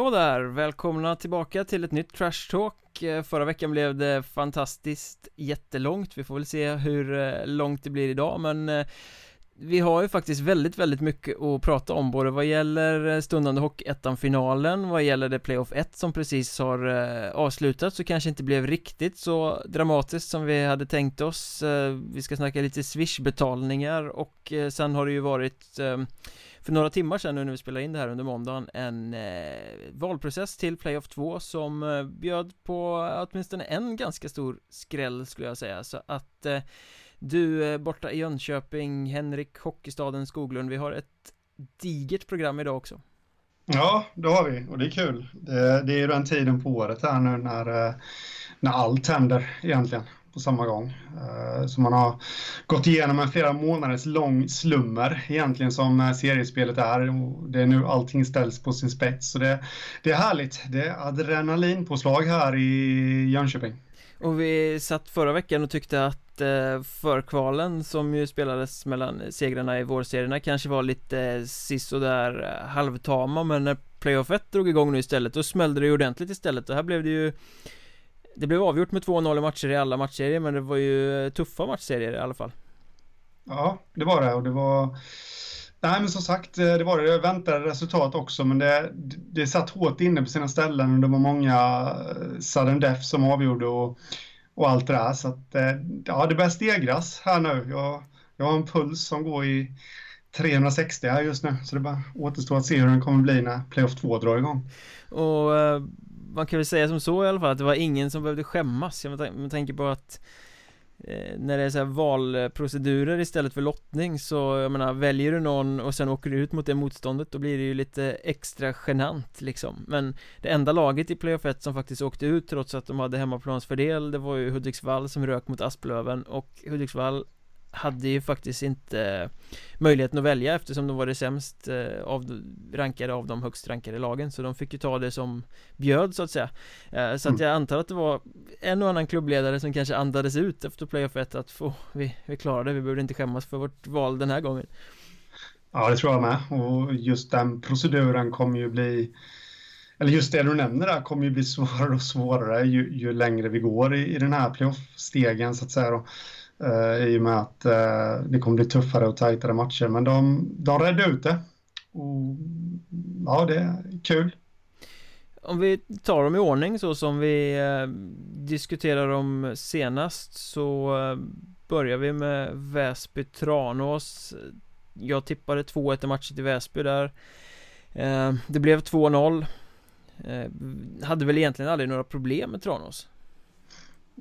Hallå där! Välkomna tillbaka till ett nytt Trash Talk. Eh, förra veckan blev det fantastiskt jättelångt. Vi får väl se hur eh, långt det blir idag men eh, vi har ju faktiskt väldigt, väldigt mycket att prata om både vad gäller stundande Hockeyettan-finalen Vad gäller det Playoff 1 som precis har avslutats så kanske inte blev riktigt så dramatiskt som vi hade tänkt oss. Vi ska snacka lite Swish-betalningar och sen har det ju varit för några timmar sedan nu när vi spelar in det här under måndagen en eh, valprocess till Playoff 2 som eh, bjöd på åtminstone en ganska stor skräll skulle jag säga så att eh, du eh, borta i Jönköping, Henrik Hockeystaden Skoglund, vi har ett digert program idag också. Ja, det har vi och det är kul. Det, det är ju den tiden på året här nu när, eh, när allt händer egentligen på samma gång. Eh, så man har gått igenom en flera månaders lång slummer egentligen som eh, seriespelet är. Det är nu allting ställs på sin spets. Så det, det är härligt. Det är adrenalinpåslag här i Jönköping. Och vi satt förra veckan och tyckte att eh, förkvalen som ju spelades mellan segrarna i vårserierna kanske var lite eh, sisådär halvtama men när Playoff 1 drog igång nu istället då smällde det ju ordentligt istället och här blev det ju det blev avgjort med 2-0 i matcher i alla matchserier men det var ju tuffa matchserier i alla fall Ja, det var det och det var Nej men som sagt, eh, det var det. Jag väntade resultat också men det, det satt hårt inne på sina ställen och det var många eh, sudden death som avgjorde och, och allt det där. Så att, eh, ja, det börjar stegras här nu. Jag, jag har en puls som går i 360 här just nu så det bara återstår att se hur den kommer bli när Playoff 2 drar igång. Och man kan väl säga som så i alla fall att det var ingen som behövde skämmas. Man tänker på att eh, när det är så här valprocedurer istället för lottning så jag menar väljer du någon och sen åker du ut mot det motståndet då blir det ju lite extra genant liksom. Men det enda laget i playoff 1 som faktiskt åkte ut trots att de hade hemmaplansfördel det var ju Hudiksvall som rök mot Asplöven och Hudiksvall hade ju faktiskt inte möjligheten att välja eftersom de var det sämst eh, av, rankade av de högst rankade lagen. Så de fick ju ta det som bjöd så att säga. Eh, så att mm. jag antar att det var en och annan klubbledare som kanske andades ut efter playoff 1 att få, vi, vi klarade vi behövde inte skämmas för vårt val den här gången. Ja det tror jag med. Och just den proceduren kommer ju bli eller just det du nämner där kommer ju bli svårare och svårare ju, ju längre vi går i, i den här playoff-stegen så att säga då eh, I och med att eh, det kommer bli tuffare och tajtare matcher. Men de, de räddade ut det. Och, ja, det är kul. Om vi tar dem i ordning så som vi eh, diskuterar dem senast så eh, börjar vi med Väsby Tranås. Jag tippade 2-1 i matchen till Väsby där. Eh, det blev 2-0. Eh, hade väl egentligen aldrig några problem med Tranås.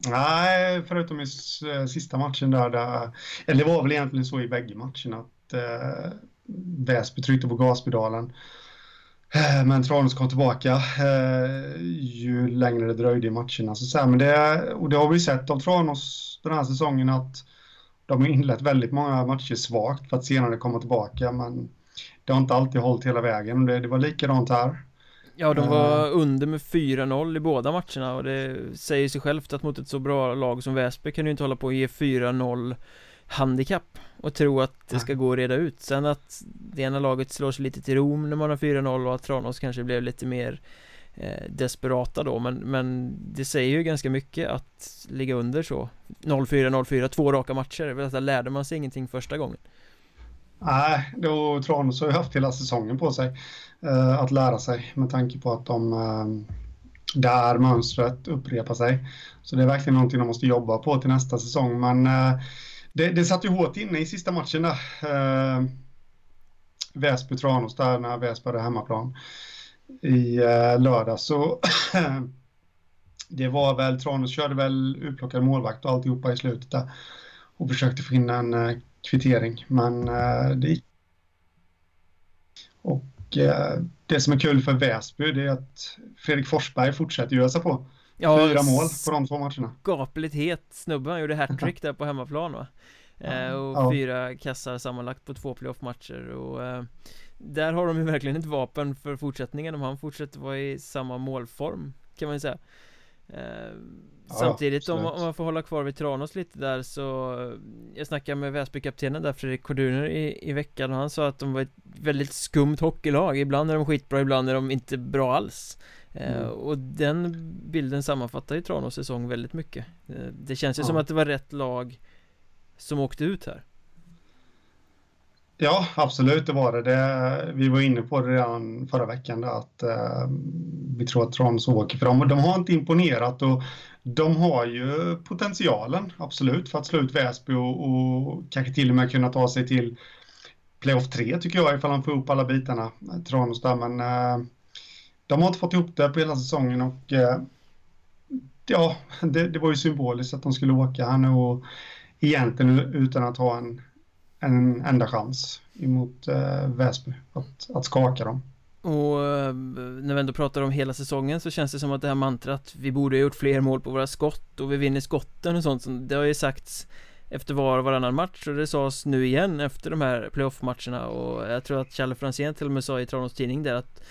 Nej, förutom i eh, sista matchen där, där eller det var väl egentligen så i bägge matcherna att eh, Väsby tryckte på gaspedalen. Eh, men Tranås kom tillbaka eh, ju längre det dröjde i matcherna. Så, så här, men det, och det har vi sett av Tranås den här säsongen att de har inlett väldigt många matcher svagt för att senare komma tillbaka. Men det har inte alltid hållit hela vägen. Det, det var likadant här. Ja, de var uh, under med 4-0 i båda matcherna och det säger sig självt att mot ett så bra lag som Väsby kan du inte hålla på att ge 4-0 handikapp och tro att det ska gå att reda ut. Sen att det ena laget slår sig lite till Rom när man har 4-0 och att Tranås kanske blev lite mer eh, desperata då men, men det säger ju ganska mycket att ligga under så. 0-4, 0-4, två raka matcher, Där lärde man sig ingenting första gången. Nej, då Tranås har ju haft hela säsongen på sig eh, att lära sig med tanke på att de eh, där mönstret upprepar sig. Så det är verkligen någonting de måste jobba på till nästa säsong. Men eh, det, det satt ju hårt inne i sista matchen där. Eh, Väsby-Tranås där när Väsby hade hemmaplan i eh, lördag. Så det var väl, Tranås körde väl utplockad målvakt och alltihopa i slutet där och försökte få in en eh, kvittering. Men eh, det gick. Och det som är kul för Väsby det är att Fredrik Forsberg fortsätter göra sig på. Ja, Fyra mål på de två matcherna. Skapligt het snubbe, han gjorde hattrick där på hemmaplan va? Eh, och ja. fyra kassar sammanlagt på två playoff-matcher och eh, Där har de ju verkligen ett vapen för fortsättningen om han fortsätter vara i samma målform Kan man ju säga Samtidigt ja, om, om, man får hålla kvar vid Tranås lite där så Jag snackade med Väsbykaptenen där Fredrik Korduner i, i veckan och han sa att de var ett väldigt skumt hockeylag Ibland är de skitbra, ibland är de inte bra alls eh, mm. Och den bilden sammanfattar ju Tranås säsong väldigt mycket eh, Det känns ju ja. som att det var rätt lag Som åkte ut här Ja, absolut det var det. det. Vi var inne på det redan förra veckan att eh, vi tror att Tranås åker för dem. De har inte imponerat och de har ju potentialen, absolut, för att slå ut Väsby och, och kanske till och med kunna ta sig till playoff 3 tycker jag, ifall han får ihop alla bitarna, Tranås där. Men eh, de har inte fått ihop det på hela säsongen och eh, ja, det, det, var ju symboliskt att de skulle åka här nu och egentligen utan att ha en en enda chans emot eh, Väsby att, att skaka dem. Och eh, när vi ändå pratar om hela säsongen så känns det som att det här mantrat Vi borde ha gjort fler mål på våra skott och vi vinner skotten och sånt. Det har ju sagts efter var och varannan match och det sades nu igen efter de här playoff-matcherna. Och jag tror att Challe Franzén till och med sa i Tranås tidning där att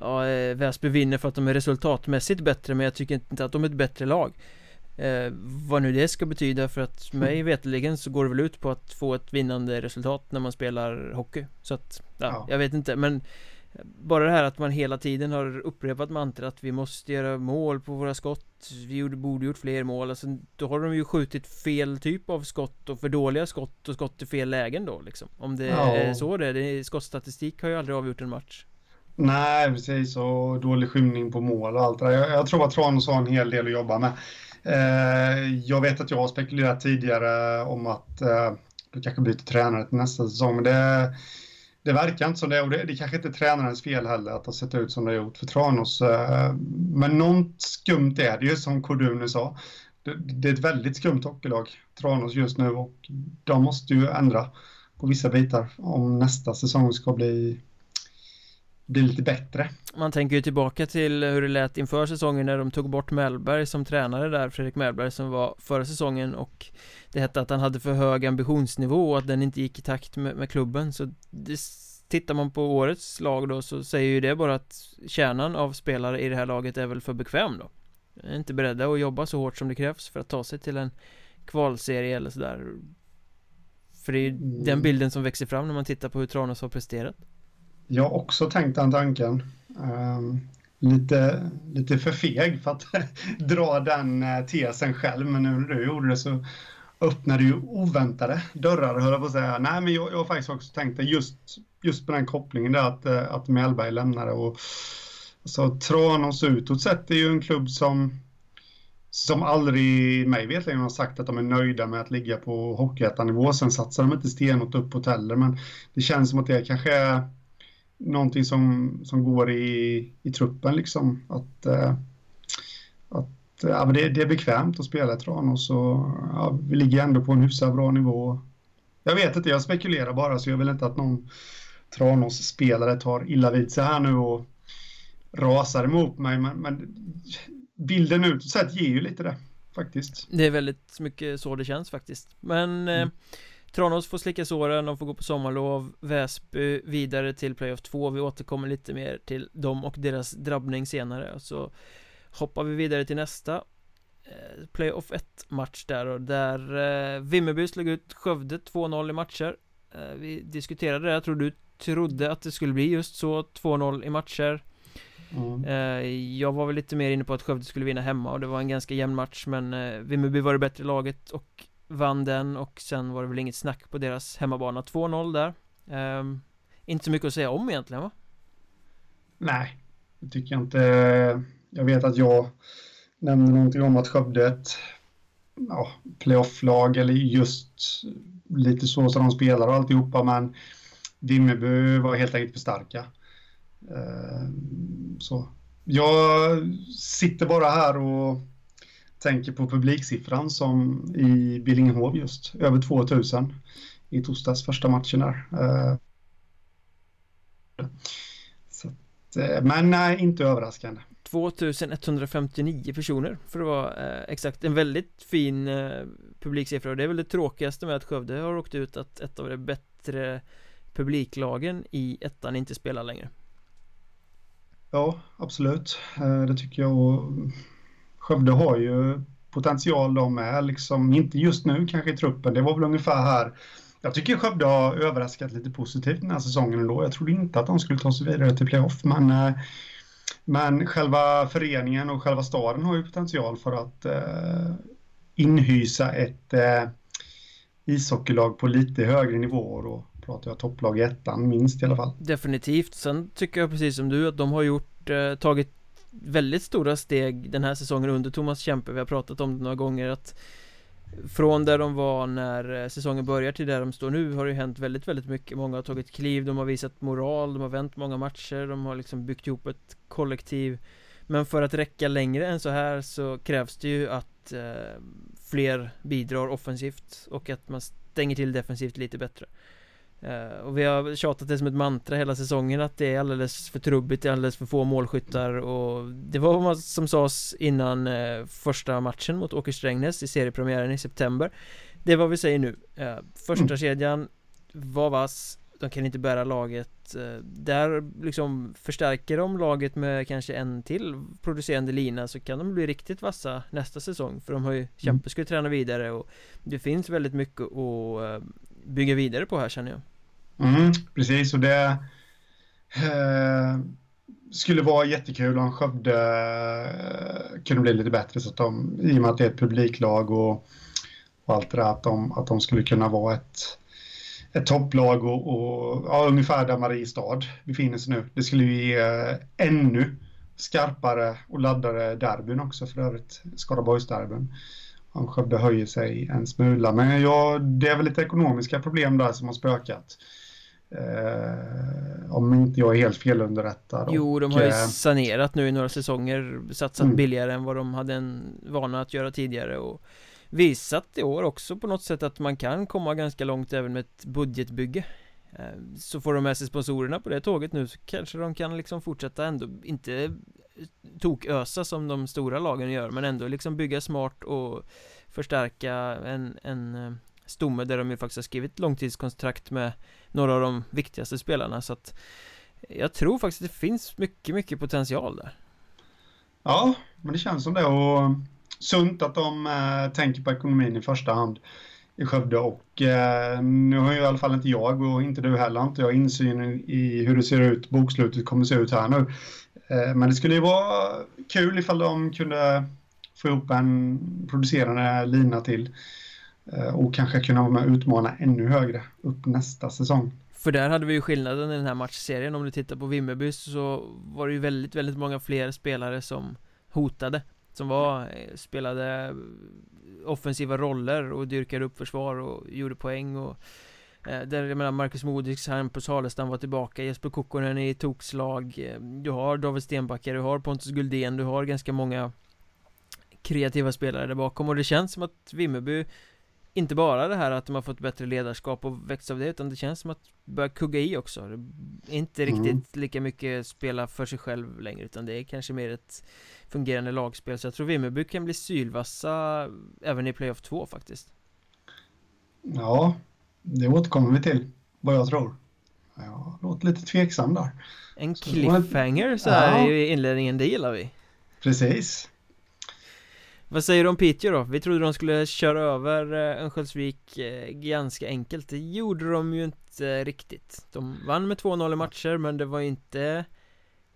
Ja, eh, Väsby vinner för att de är resultatmässigt bättre men jag tycker inte att de är ett bättre lag. Eh, vad nu det ska betyda för att mig veteligen så går det väl ut på att få ett vinnande resultat när man spelar hockey. Så att, ja, ja. jag vet inte men Bara det här att man hela tiden har upprepat mantrat att vi måste göra mål på våra skott. Vi borde gjort fler mål. Alltså, Då har de ju skjutit fel typ av skott och för dåliga skott och skott i fel lägen då liksom. Om det ja. är så det är, skottstatistik har ju aldrig avgjort en match. Nej precis. Och dålig skymning på mål och allt det där. Jag, jag tror att Tranås har en hel del att jobba med. Eh, jag vet att jag har spekulerat tidigare om att eh, du kanske byter tränare till nästa säsong, men det, det verkar inte som det och det, det kanske inte är tränarens fel heller att det har sett ut som det har gjort för Tranås. Eh, men något skumt är det ju som Koduni sa. Det, det är ett väldigt skumt hockeylag, Tranås just nu och de måste ju ändra på vissa bitar om nästa säsong ska bli bli lite bättre. Man tänker ju tillbaka till hur det lät inför säsongen när de tog bort Mellberg som tränare där, Fredrik Mellberg som var förra säsongen och det hette att han hade för hög ambitionsnivå och att den inte gick i takt med, med klubben så det, tittar man på årets lag då så säger ju det bara att kärnan av spelare i det här laget är väl för bekväm då är inte beredda att jobba så hårt som det krävs för att ta sig till en kvalserie eller sådär För det är ju mm. den bilden som växer fram när man tittar på hur Tranås har presterat jag har också tänkt den tanken. Um, lite, lite för feg för att dra den eh, tesen själv, men nu när du gjorde det så öppnade ju oväntade dörrar, höll jag på att säga. Nej, men jag, jag har faktiskt också tänkt det just, just på den kopplingen där att, eh, att Mellberg lämnade och så Tranås utåt sett är ju en klubb som som aldrig, mig vetligen, har sagt att de är nöjda med att ligga på hockeyettanivå. Sen satsar de inte stenhårt uppåt heller, men det känns som att det kanske är någonting som, som går i, i truppen liksom. Att, eh, att ja, det, det, är bekvämt att spela i Tranås och ja, vi ligger ändå på en hyfsat bra nivå. Jag vet inte, jag spekulerar bara så jag vill inte att någon Tranås-spelare tar illa vid sig här nu och rasar emot mig. Men, men bilden utåt sett ger ju lite det faktiskt. Det är väldigt mycket så det känns faktiskt. Men eh, mm. eh, Tranås får slicka såren, de får gå på sommarlov Väsby vidare till playoff 2 Vi återkommer lite mer till dem och deras drabbning senare. Så hoppar vi vidare till nästa eh, Playoff 1 match där. Och där eh, Vimmerby slog ut Skövde 2-0 i matcher. Eh, Vi diskuterade det, jag tror du trodde att det skulle bli just så 2-0 i matcher. Mm. Jag var väl lite mer inne på att Skövde skulle vinna hemma och det var en ganska jämn match men Vimmerby var det bättre laget och vann den och sen var det väl inget snack på deras hemmabana 2-0 där um, Inte så mycket att säga om egentligen va? Nej, det tycker jag inte Jag vet att jag nämnde någonting om att Skövde ett ja, playoff-lag eller just lite så som de spelar och alltihopa men Vimmerby var helt enkelt för starka. Uh, så jag sitter bara här och tänker på publiksiffran som i Billingehov just, över 2000 i torsdags första matchen där. Eh, att, eh, men nej, inte överraskande. 2159 personer för att vara eh, exakt en väldigt fin eh, publiksiffra och det är väl det tråkigaste med att Skövde har åkt ut att ett av de bättre publiklagen i ettan inte spelar längre. Ja, absolut. Eh, det tycker jag och Skövde har ju potential de med liksom inte just nu kanske i truppen. Det var väl ungefär här. Jag tycker Skövde har överraskat lite positivt den här säsongen ändå. Jag trodde inte att de skulle ta sig vidare till playoff, men eh, men själva föreningen och själva staden har ju potential för att eh, inhysa ett eh, ishockeylag på lite högre nivåer och då pratar jag topplag i ettan minst i alla fall. Definitivt, sen tycker jag precis som du att de har gjort, eh, tagit väldigt stora steg den här säsongen under Thomas Kempe, vi har pratat om det några gånger att från där de var när eh, säsongen börjar till där de står nu har det hänt väldigt, väldigt mycket. Många har tagit kliv, de har visat moral, de har vänt många matcher, de har liksom byggt ihop ett kollektiv. Men för att räcka längre än så här så krävs det ju att eh, fler bidrar offensivt och att man stänger till defensivt lite bättre och vi har tjatat det som ett mantra hela säsongen att det är alldeles för trubbigt, det är alldeles för få målskyttar och det var vad som sades innan uh, första matchen mot Åker Strängnäs i seriepremiären i september Det är vad vi säger nu uh, Första mm. kedjan var vass, de kan inte bära laget Där liksom förstärker de laget med kanske en till producerande lina så kan de bli riktigt vassa nästa säsong för de har ju Kämpe mm. ska träna vidare och det finns väldigt mycket att bygga vidare på här känner jag Mm, precis, och det eh, skulle vara jättekul om Skövde eh, kunde bli lite bättre så att de, i och med att det är ett publiklag och, och allt det där, att de, att de skulle kunna vara ett, ett topplag och, och ja, ungefär där Mariestad befinner sig nu. Det skulle ju ge eh, ännu skarpare och laddare derbyn också för övrigt, Skaraborgsderbyn. Om Skövde höjer sig en smula. Men ja, det är väl lite ekonomiska problem där som har spökat. Eh, om inte jag är helt felunderrättad. Jo, de har ju eh, sanerat nu i några säsonger Satsat mm. billigare än vad de hade en vana att göra tidigare och Visat i år också på något sätt att man kan komma ganska långt även med ett budgetbygge eh, Så får de med sig sponsorerna på det tåget nu så kanske de kan liksom fortsätta ändå Inte tokösa som de stora lagen gör men ändå liksom bygga smart och Förstärka en, en eh, stomme där de ju faktiskt har skrivit långtidskontrakt med några av de viktigaste spelarna så att jag tror faktiskt att det finns mycket, mycket potential där. Ja, men det känns som det och sunt att de äh, tänker på ekonomin i första hand i Skövde och äh, nu har ju i alla fall inte jag och inte du heller inte jag insyn i hur det ser ut, bokslutet kommer se ut här nu. Äh, men det skulle ju vara kul ifall de kunde få ihop en producerande lina till Eh, och kanske kunna vara med och utmana ännu högre upp nästa säsong. För där hade vi ju skillnaden i den här matchserien om du tittar på Vimmerby så var det ju väldigt, väldigt många fler spelare som hotade Som var, eh, spelade eh, offensiva roller och dyrkade upp försvar och gjorde poäng och eh, där, jag menar, Marcus Modiks, Hampus Halestam var tillbaka Jesper Kokkonen i tokslag Du har David Stenbacka, du har Pontus Guldén, du har ganska många kreativa spelare där bakom och det känns som att Vimmerby inte bara det här att de har fått bättre ledarskap och växt av det utan det känns som att börja kugga i också. Det är Inte mm. riktigt lika mycket spela för sig själv längre utan det är kanske mer ett fungerande lagspel. Så jag tror Vimmerby kan bli sylvassa även i playoff 2 faktiskt. Ja, det återkommer vi till vad jag tror. Jag låter lite tveksam där. En cliffhanger så här ja. i inledningen, det gillar vi. Precis vad säger du om Piteå då? Vi trodde de skulle köra över eh, Örnsköldsvik eh, ganska enkelt. Det gjorde de ju inte riktigt. De vann med 2-0 i matcher men det var inte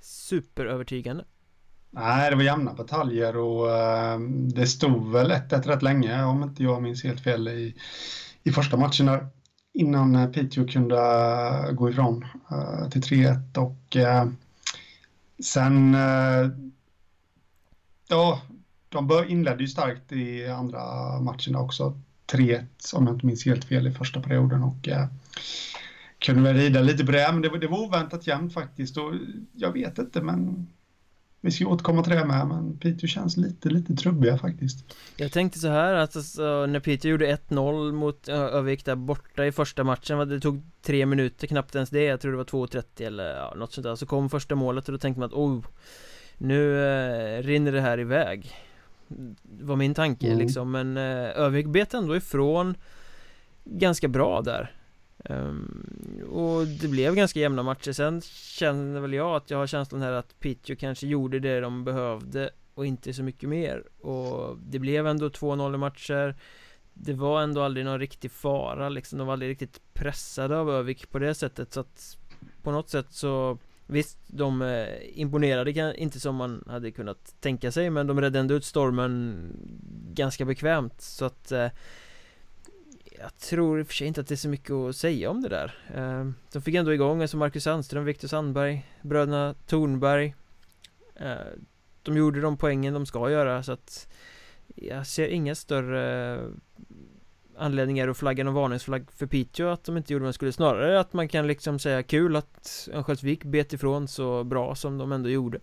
superövertygande. Nej, det var jämna bataljer och eh, det stod väl 1-1 rätt länge om inte jag minns helt fel i, i första matchen där innan Piteå kunde gå ifrån till 3-1 och sen ja, de bör, inledde ju starkt i andra matcherna också. 3-1 om jag inte minns helt fel i första perioden. Och eh, kunde väl rida lite på det, men det, det var oväntat jämnt faktiskt. Och jag vet inte men vi ska återkomma till det med, men Piteå känns lite, lite trubbiga faktiskt. Jag tänkte så här att alltså, när Piteå gjorde 1-0 mot Övik där borta i första matchen, det tog tre minuter knappt ens det, jag tror det var 2.30 eller ja, något sånt där, så kom första målet och då tänkte man att oh, nu eh, rinner det här iväg var min tanke mm. liksom. Men eh, Övik bet ändå ifrån Ganska bra där. Um, Och det blev ganska jämna matcher. Sen känner väl jag att jag har känslan här att Piteå kanske gjorde det de behövde och inte så mycket mer. Och det blev ändå 2-0 i matcher. Det var ändå aldrig någon riktig fara liksom, de var aldrig riktigt pressade av Övik på det sättet. Så att på något sätt så Visst, de eh, imponerade inte som man hade kunnat tänka sig men de räddade ändå ut stormen ganska bekvämt så att eh, Jag tror i och för sig inte att det är så mycket att säga om det där. Eh, De fick ändå igång alltså Marcus Sandström, Viktor Sandberg, bröderna Tornberg eh, De gjorde de poängen de ska göra så att Jag ser inga större anledningar att flagga någon varningsflagg för Piteå att de inte gjorde vad de skulle. Snarare att man kan liksom säga kul att Örnsköldsvik bet ifrån så bra som de ändå gjorde.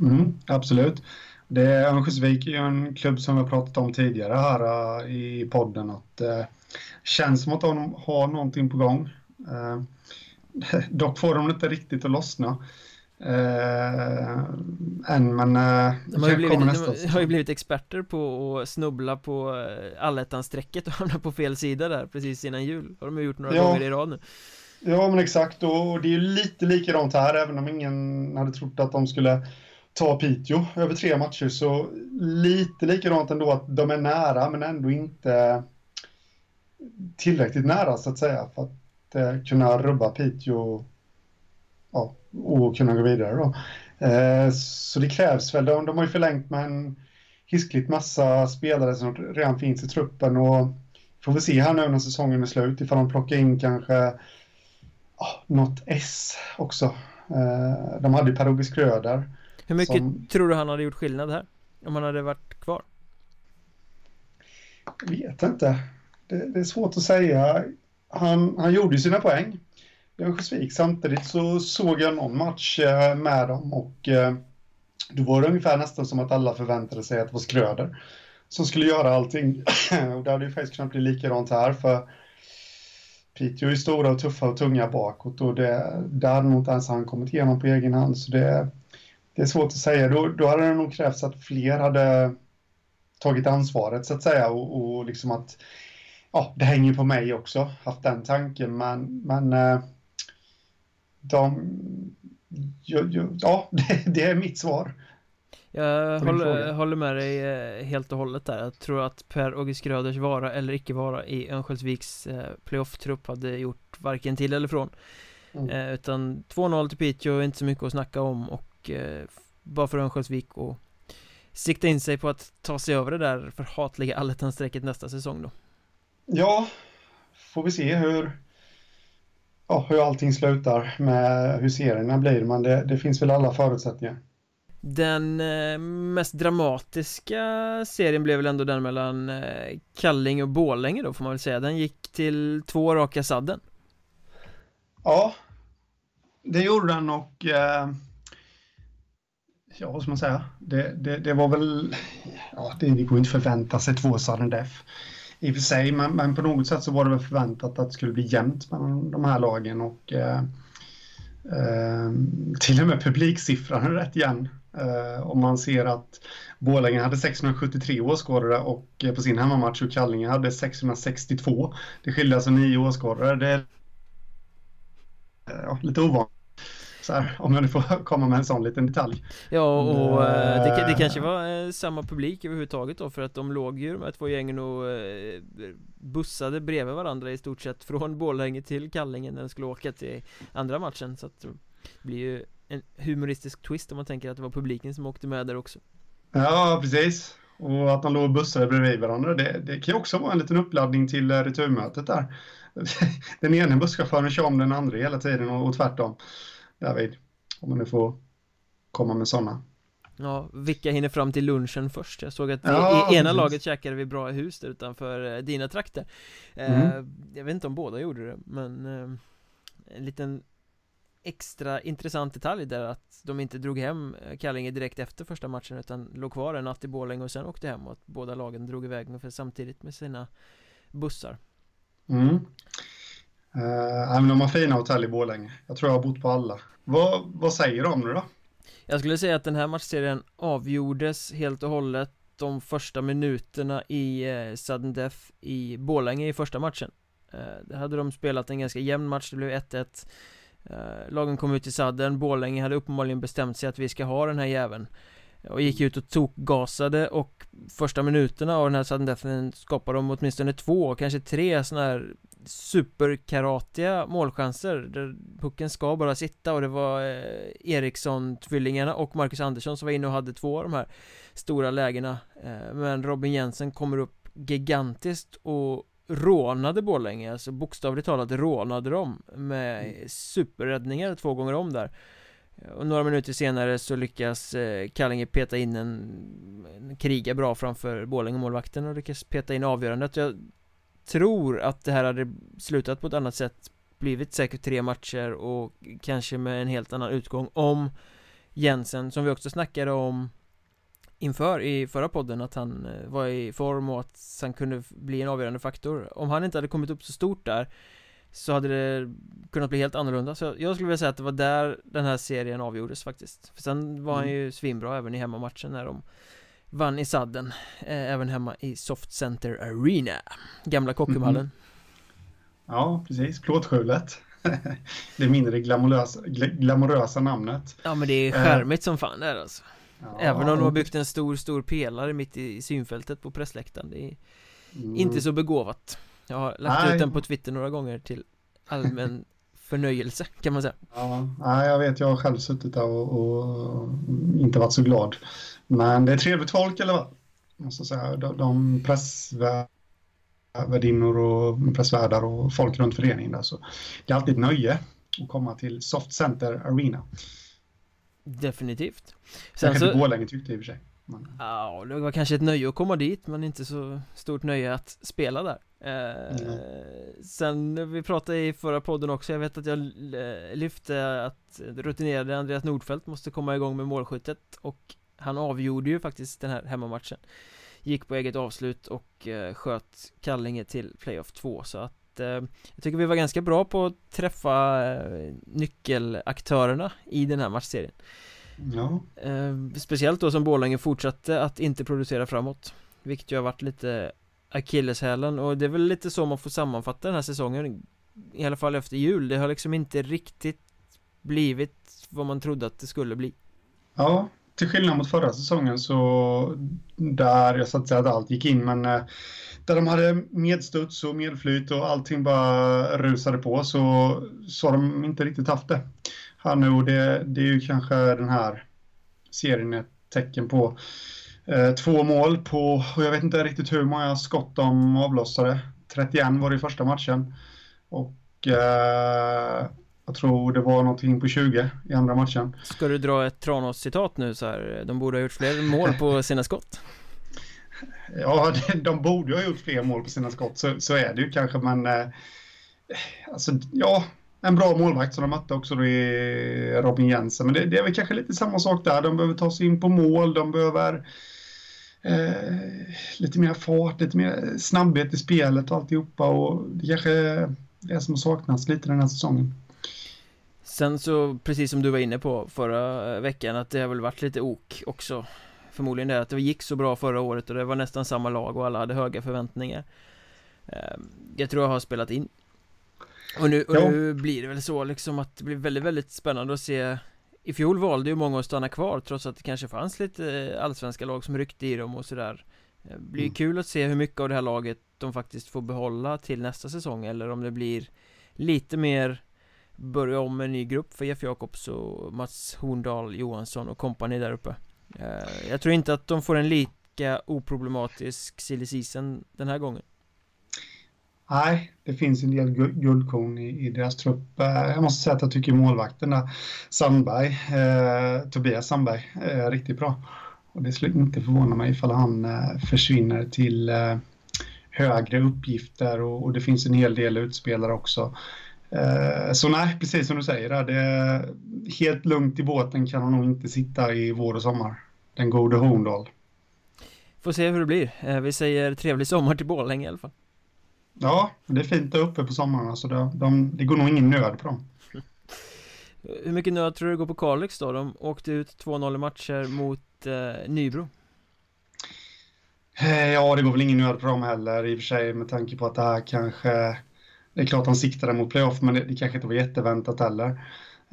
Mm, Absolut. Det, Örnsköldsvik är ju en klubb som vi har pratat om tidigare här uh, i podden att uh, känns som att de har någonting på gång. Uh, dock får de inte riktigt att lossna. Uh, än, men uh, de har, ju blivit, de har ju blivit experter på att snubbla på uh, allettan-strecket och hamna på fel sida där precis innan jul. Har de ju gjort några ja. gånger i rad nu. Ja men exakt. Och det är ju lite likadant här även om ingen hade trott att de skulle ta Piteå över tre matcher så lite likadant ändå att de är nära men ändå inte tillräckligt nära så att säga för att kunna rubba Piteå ja, och kunna gå vidare då. Eh, så det krävs väl, de, de har ju förlängt med en hiskligt massa spelare som redan finns i truppen och får vi se här nu när säsongen är slut ifall de plockar in kanske oh, något S också. Eh, de hade ju Per-Ove Skröder. Hur mycket som... tror du han hade gjort skillnad här? Om han hade varit kvar? Jag vet inte. Det, det är svårt att säga. Han, han gjorde ju sina poäng Örnsköldsvik. Samtidigt så såg jag någon match eh, med dem och eh, då var det ungefär nästan som att alla förväntade sig att det var Skröder som skulle göra allting. och det hade ju faktiskt kunnat bli likadant här för Piteå är stora och tuffa och tunga bakåt och det, där hade nog inte ens han kommit igenom på egen hand så det, det är svårt att säga. Då, då hade det nog krävts att fler hade tagit ansvaret så att säga och, och liksom att ja, det hänger på mig också, haft den tanken men, men eh, de, ja, det, är mitt svar. Jag håller, håller, med dig eh, helt och hållet där. Jag tror att Per-Åge Skröders vara eller icke vara i Örnsköldsviks eh, playoff-trupp hade gjort varken till eller från. Mm. Eh, utan 2-0 till Piteå, inte så mycket att snacka om och bara för Örnsköldsvik och sikta in sig på att ta sig över det där förhatliga allettan-strecket nästa säsong då. Ja, får vi se hur ja, hur allting slutar med hur serierna blir, men det, det finns väl alla förutsättningar. Den eh, mest dramatiska serien blev väl ändå den mellan eh, Kalling och Bålänge då får man väl säga. Den gick till två raka sadden. Ja Det gjorde den och eh, Ja vad ska man säga? Det, det, det var väl Ja det, det går inte förvänta sig två sudden death i och för sig, men, men, på något sätt så var det väl förväntat att det skulle bli jämnt mellan de här lagen och eh, eh, till och med publiksiffran är rätt jämn. Eh, om man ser att Borlänge hade 673 åskådare och eh, på sin hemmamatch och Kallinge hade 662. Det skiljer alltså nio åskådare. Det är ja, lite ovanligt här, om jag nu får komma med en sån liten detalj. Ja och äh, det, det, kanske var äh, samma publik överhuvudtaget då för att de låg ju de här två gängen och bussade bredvid varandra i stort sett från Borlänge till Kallingen när de skulle åka till andra matchen. Så att det blir ju en humoristisk twist om man tänker att det var publiken som åkte med där också. Ja precis. Och att de låg och bussade bredvid varandra det, det kan ju också vara en liten uppladdning till returmötet där. Den ena busschauffören kör om den andra hela tiden och, och tvärtom David. Om man nu får komma med sådana. Ja, vilka hinner fram till lunchen först? Jag såg att ja, i ena precis. laget käkade vi bra hus där utanför eh, dina trakter mm. eh, Jag vet inte om båda gjorde det, men eh, En liten extra intressant detalj där att de inte drog hem Kallinge direkt efter första matchen utan låg kvar en natt i Borlänge och sen åkte hem och att båda lagen drog iväg ungefär samtidigt med sina bussar mm. Uh, men de har fina hotell i Borlänge. Jag tror jag har bott på alla. Vad, vad säger de nu då? Jag skulle säga att den här matchserien avgjordes helt och hållet de första minuterna i eh, sudden death i Borlänge i första matchen. Eh, där hade de spelat en ganska jämn match, det blev 1-1. Eh, lagen kom ut i sudden Borlänge hade uppenbarligen bestämt sig att vi ska ha den här jäveln. och gick ut och tokgasade och första minuterna av den här sudden deathen skapade de åtminstone två, kanske tre sådana här superkaratiga målchanser där pucken ska bara sitta och det var eh, Eriksson-tvillingarna och Marcus Andersson som var inne och hade två av de här stora lägena. Eh, men Robin Jensen kommer upp gigantiskt och rånade Borlänge, alltså bokstavligt talat rånade dem med superräddningar två gånger om där. Och några minuter senare så lyckas eh, Kallinge peta in en, en kriga bra framför Borlänge målvakten och lyckas peta in avgörandet. Jag tror att det här hade slutat på ett annat sätt blivit säkert tre matcher och kanske med en helt annan utgång om Jensen, som vi också snackade om inför i förra podden att han eh, var i form och att han kunde bli en avgörande faktor. Om han inte hade kommit upp så stort där Så hade det kunnat bli helt annorlunda. Så jag skulle vilja säga att det var där den här serien avgjordes faktiskt. För sen var han mm. ju svinbra även i hemmamatchen när de vann i sadden eh, Även hemma i Soft Center Arena. Gamla Kockumhallen mm. Ja, precis, plåtskjulet. Det mindre glamorösa, glamorösa namnet. Ja men det är skärmigt eh. som fan där alltså. Ja, Även om de har byggt en stor, stor pelare mitt i synfältet på pressläktaren Det är mm. inte så begåvat. Jag har lagt Nej. ut den på Twitter några gånger till allmän förnöjelse kan man säga. Ja, jag vet, jag har själv suttit där och, och inte varit så glad men det är trevligt folk eller vad? Måste säga. De, de pressvärdinnor och pressvärdar och folk runt föreningen där. Så det är alltid ett nöje att komma till Soft Center Arena. Definitivt. Sen jag kan så... längre tyckte i och för sig. Men... Ja, det var kanske ett nöje att komma dit men inte så stort nöje att spela där eh, mm. Sen vi pratade i förra podden också, jag vet att jag lyfte att rutinerade Andreas Nordfeldt måste komma igång med målskyttet och han avgjorde ju faktiskt den här hemmamatchen. Gick på eget avslut och eh, sköt Kallinge till playoff 2 så att eh, Jag tycker vi var ganska bra på att träffa eh, nyckelaktörerna i den här matchserien. Ja. Speciellt då som Borlänge fortsatte att inte producera framåt Vilket ju har varit lite akilleshälen. Och det är väl lite så man får sammanfatta den här säsongen I alla fall efter jul, det har liksom inte riktigt blivit vad man trodde att det skulle bli. Ja, till skillnad mot förra säsongen så där jag satt att allt gick in men eh, där de hade medstuds och medflyt och allting bara rusade på så, så har de inte riktigt haft det. Här nu och det, det är ju kanske den här serien ett tecken på. Eh, två mål på, och jag vet inte riktigt hur många skott de avlossade. 31 var det i första matchen. Och eh, jag tror det var någonting på 20 i andra matchen. Ska du dra ett Tranås-citat nu så här? De borde ha gjort fler mål på sina skott. Ja, de borde ha gjort fler mål på sina skott, så, så är det ju kanske, men eh, alltså, ja, en bra målvakt som de mötte också då i Robin Jensen, men det, det, är väl kanske lite samma sak där. De behöver ta sig in på mål, de behöver eh, lite mer fart, lite mer snabbhet i spelet och alltihopa och det kanske är det som saknas lite den här säsongen. Sen så, precis som du var inne på förra eh, veckan, att det har väl varit lite ok också. Förmodligen det att det gick så bra förra året och det var nästan samma lag och alla hade höga förväntningar. Ehm, Jag tror jag har spelat in. Och nu, och nu blir det väl så liksom att det blir väldigt, väldigt spännande att se. I fjol valde ju många att stanna kvar trots att det kanske fanns lite allsvenska lag som ryckte i dem och sådär. Det blir mm. kul att se hur mycket av det här laget de faktiskt får behålla till nästa säsong eller om det blir lite mer börja om med en ny grupp för Jeff Jakobs och Mats Horndal Johansson och kompani där uppe eh, Jag tror inte att de får en lika oproblematisk silly season den här gången Nej, det finns en del guldkorn i, i, deras trupp. Eh, jag måste säga att jag tycker målvakten där, Sandberg, eh, Tobias Sandberg, är riktigt bra. Och det skulle inte förvåna mig ifall han eh, försvinner till eh, högre uppgifter och, och, det finns en hel del utspelare också. Eh, så nej, precis som du säger, det helt lugnt i båten kan han nog inte sitta i vår och sommar. Den gode Horndal. Får se hur det blir. Eh, vi säger trevlig sommar till Borlänge i alla fall. Ja, det är fint där uppe på sommarna så det, de, det går nog ingen nöd på dem. Hur mycket nöd tror du går på Kalix då? De åkte ut 2-0 i matcher mot eh, Nybro. Eh, ja, det går väl ingen nöd på dem heller i och för sig med tanke på att det här kanske det är klart han siktade mot playoff, men det, det kanske inte var jätteväntat heller.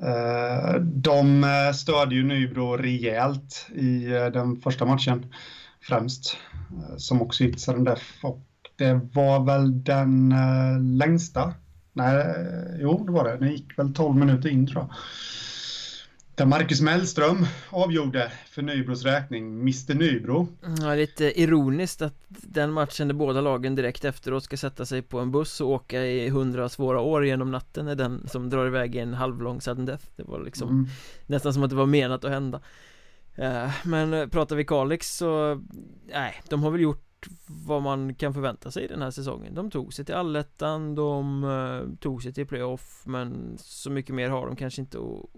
Eh, de eh, störde ju Nybro rejält i eh, den första matchen främst, som också gick sudden death och det var väl den längsta. Nej, jo det var det. Den gick väl 12 minuter in tror jag. Där Marcus Mellström avgjorde för Nybros räkning, Mr Nybro. Ja, lite ironiskt att den matchen där båda lagen direkt efteråt ska sätta sig på en buss och åka i hundra svåra år genom natten är den som drar iväg i en halvlång sudden death. Det var liksom mm. nästan som att det var menat att hända. Eh, men eh, pratar vi Kalix så, nej, de har väl gjort vad man kan förvänta sig den här säsongen De tog sig till allettan, de uh, tog sig till playoff Men så mycket mer har de kanske inte att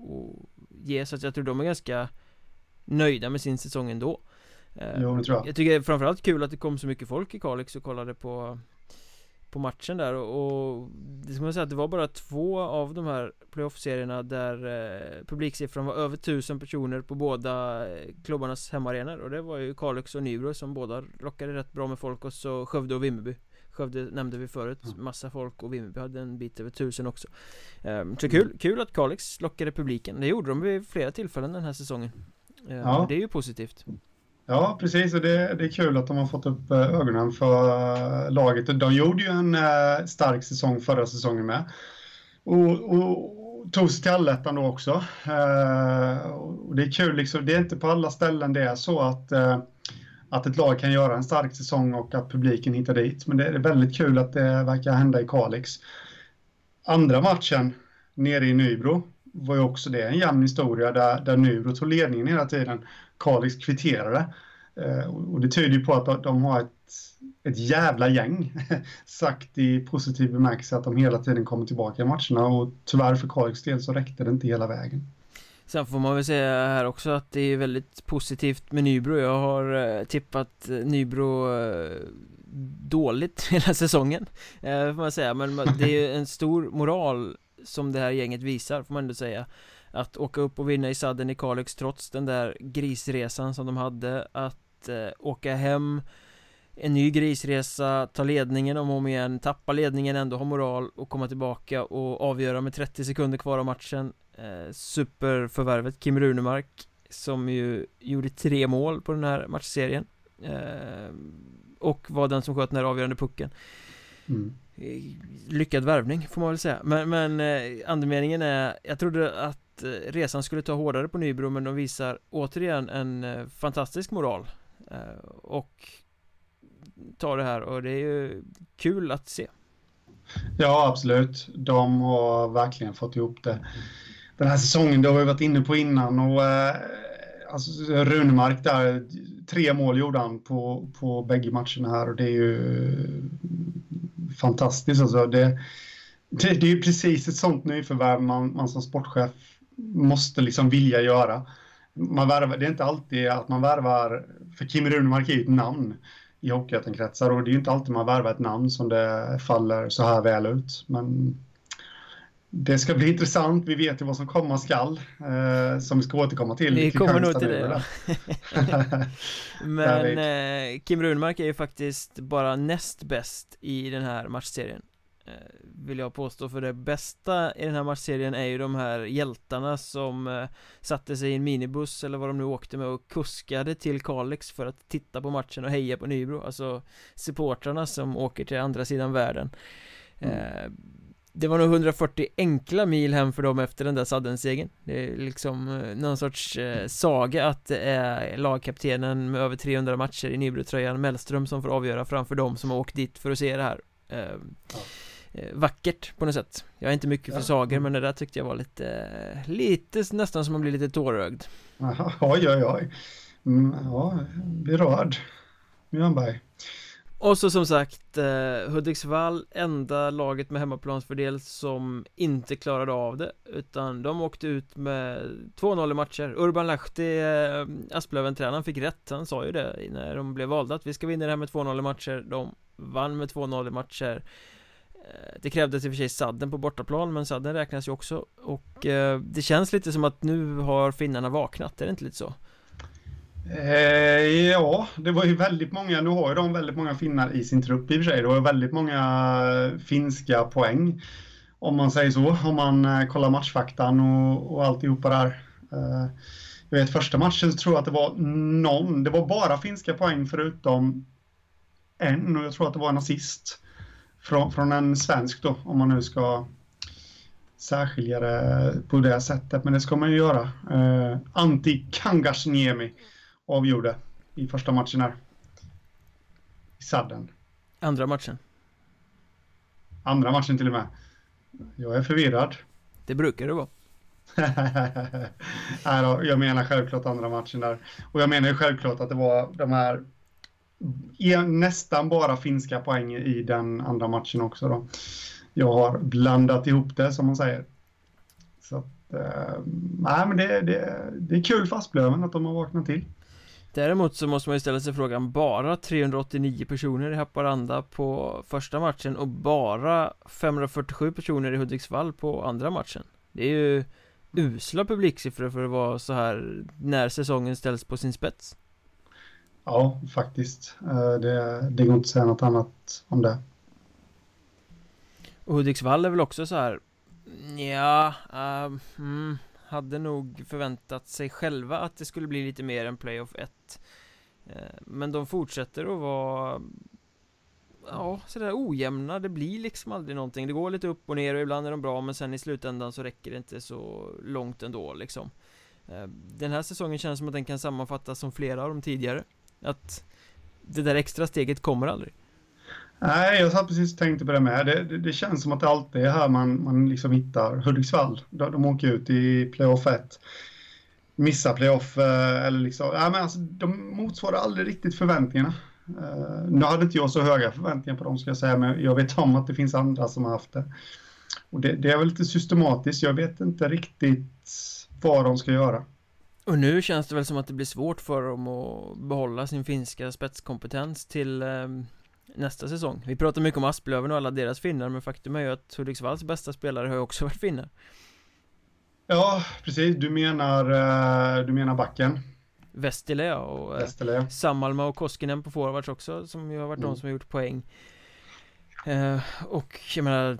ge Så att jag tror de är ganska nöjda med sin säsong ändå. Uh, Jo, det tror jag. Jag tycker det är framförallt kul att det kom så mycket folk i Kalix och kollade på på matchen där och, det ska man säga att det var bara två av de här playoff-serierna där eh, publiksiffran var över tusen personer på båda eh, klubbarnas hemmaarenor och det var ju Kalix och Nybro som båda lockade rätt bra med folk och så Skövde och Vimmerby Skövde nämnde vi förut, mm. massa folk och Vimmerby hade en bit över tusen också um, Så kul, kul att Kalix lockade publiken, det gjorde de vid flera tillfällen den här säsongen um, ja. Det är ju positivt Ja, precis. Och det, det är kul att de har fått upp eh, ögonen för eh, laget. De gjorde ju en eh, stark säsong förra säsongen med. Och, och tog sig till allettan då också. Och det är kul, liksom. det är inte på alla ställen det är så att, att ett lag kan göra en stark säsong och att publiken hittar dit. Men det är väldigt kul att det verkar hända i Kalix. Andra matchen nere i Nybro var ju också det en jämn historia där, där Nybro tog ledningen hela tiden. Kalix kvitterade. Eh, och det tyder ju på att de har ett, ett jävla gäng, sagt i positiv bemärkelse, att de hela tiden kommer tillbaka i matcherna och tyvärr för Kalix del så räckte det inte hela vägen. Sen får man väl säga här också att det är väldigt positivt med Nybro. Jag har eh, tippat eh, Nybro dåligt hela säsongen Får man säga, men det är en stor moral som det här gänget visar får man ändå säga. Att åka upp och vinna i sadden i Kalix trots den där grisresan som de hade. Att eh, åka hem en ny grisresa, ta ledningen om och om igen, tappa ledningen, ändå ha moral och komma tillbaka och avgöra med 30 sekunder kvar av matchen eh, Superförvärvet Kim Runemark som ju gjorde tre mål på den här matchserien eh, Och var den som sköt den här avgörande pucken. Mm. Eh, lyckad värvning får man väl säga. Men, men eh, andemeningen är Jag trodde att Eh, resan skulle ta hårdare på Nybro men de visar återigen en eh, fantastisk moral eh, Och tar det här och det är ju kul att se. Ja absolut, de har verkligen fått ihop det den här säsongen, det har vi varit inne på innan och eh, alltså, Runemark där, tre mål gjorde han på, på bägge matcherna här och det är ju fantastiskt alltså det, det, det är ju precis ett sånt nyförvärv man, man som sportchef måste liksom vilja göra. Man värvar, det är inte alltid att man värvar, för Kim Runemark är ju ett namn i Hockeyettan-kretsar och det är ju inte alltid man värvar ett namn som det faller så här väl ut. Men det ska bli intressant. Vi vet ju vad som komma skall, eh, som vi ska återkomma till. Vi kommer nog till det. Men eh, Kim Runemark är ju faktiskt bara näst bäst i den här matchserien. Eh, vill jag påstå för det bästa i den här matchserien är ju de här hjältarna som eh, satte sig i en minibuss eller vad de nu åkte med och kuskade till Kalix för att titta på matchen och heja på Nybro Alltså supportrarna som åker till andra sidan världen mm. Det var nog 140 enkla mil hem för dem efter den där Saddensegern. Det är liksom eh, någon sorts eh, saga att det är lagkaptenen med över 300 matcher i Nybro-tröjan Mellström som får avgöra framför dem som har åkt dit för att se det här. Eh, ja. eh, vackert på något sätt. Jag är inte mycket för ja. sagor men det där tyckte jag var lite Lite nästan som man blir lite tårögd. Oj oj oj. Mm, Ja, blir rörd. Mjölnberg och så som sagt eh, Hudiksvall enda laget med hemmaplansfördel som inte klarade av det Utan de åkte ut med 2-0 i matcher. Urban Lahti, eh, Asplöven-tränaren fick rätt. Han sa ju det när de blev valda att vi ska vinna det här med 2-0 i matcher. De vann med 2-0 i matcher. Eh, det krävdes i och för sig sadden på bortaplan men sadden räknas ju också. Och eh, det känns lite som att nu har finnarna vaknat, är det inte lite så? Eh, ja, det var ju väldigt många, nu har ju de väldigt många finnar i sin trupp i och för sig, det var ju väldigt många finska poäng Om man säger så, om man eh, kollar matchfaktan och, och alltihopa där. Eh, jag vet första matchen så tror jag att det var någon, det var bara finska poäng förutom en och jag tror att det var en assist. Från, från en svensk då, om man nu ska särskilja det på det sättet, men det ska man ju göra. Eh, Antti Kangasniemi avgjorde i första matchen här. I sadden. Andra matchen. Andra matchen till och med. Jag är förvirrad. Det brukar det vara. Nej då, jag menar självklart andra matchen där. Och jag menar ju självklart att det var de här nästan bara finska poäng i den andra matchen också då. Jag har blandat ihop det som man säger. Så att, eh, nej men det, det, det är kul för Asplöven att de har vaknat till. Däremot så måste man ju ställa sig frågan Bara 389 personer i Haparanda på första matchen och bara 547 personer i Hudiksvall på andra matchen? Det är ju usla publiksiffror för att vara så här när säsongen ställs på sin spets. Ja, faktiskt. Eh, det, det går inte att säga något annat om det. Och Hudiksvall är väl också så här Ja, uh, mm, hade nog förväntat sig själva att det skulle bli lite mer än playoff 1 eh, Men de fortsätter att vara Ja, sådär ojämna, det blir liksom aldrig någonting. Det går lite upp och ner och ibland är de bra men sen i slutändan så räcker det inte så långt ändå liksom. Eh, den här säsongen känns som att den kan sammanfattas som flera av de tidigare. Att det där extra steget kommer aldrig. Nej, jag satt precis och tänkte på det med. Det, det, det, känns som att det alltid är här man, man liksom hittar Hudiksvall. De, de åker ut i playoff 1. Missar playoff eh, eller liksom, Nej, men alltså, de motsvarar aldrig riktigt förväntningarna. Uh, nu hade inte jag så höga förväntningar på dem ska jag säga, men jag vet om att det finns andra som har haft det. Och det, det är väl lite systematiskt, jag vet inte riktigt vad de ska göra. Och nu känns det väl som att det blir svårt för dem att behålla sin finska spetskompetens till um nästa säsong Vi pratar mycket om Asplöven och alla deras finnar men faktum är ju att Hudiksvalls bästa spelare har ju också varit finnar Ja, precis. Du menar, eh, du menar backen? Ja, och Vestilä. Sammalma och Koskinen på forwards också som ju har varit mm. de som har gjort poäng eh, Och jag menar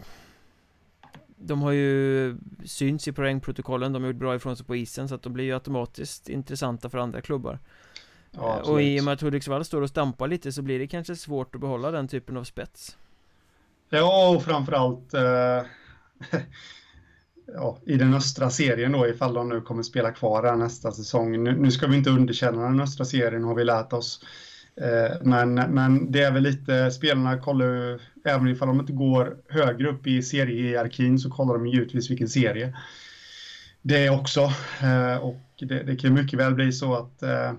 De har ju synts i poängprotokollen, de har gjort bra ifrån sig på isen så att de blir ju automatiskt intressanta för andra klubbar Ja, och i och med att Hudiksvall står och stampar lite så blir det kanske svårt att behålla den typen av spets. Ja, och framförallt eh, ja, i den östra serien då, ifall de nu kommer spela kvar här nästa säsong. Nu, nu ska vi inte underkänna den östra serien har vi lärt oss. Eh, men, men det är väl lite, spelarna kollar ju, även ifall de inte går högre upp i seriehierarkin så kollar de givetvis vilken serie det är också. Eh, och det, det kan mycket väl bli så att eh,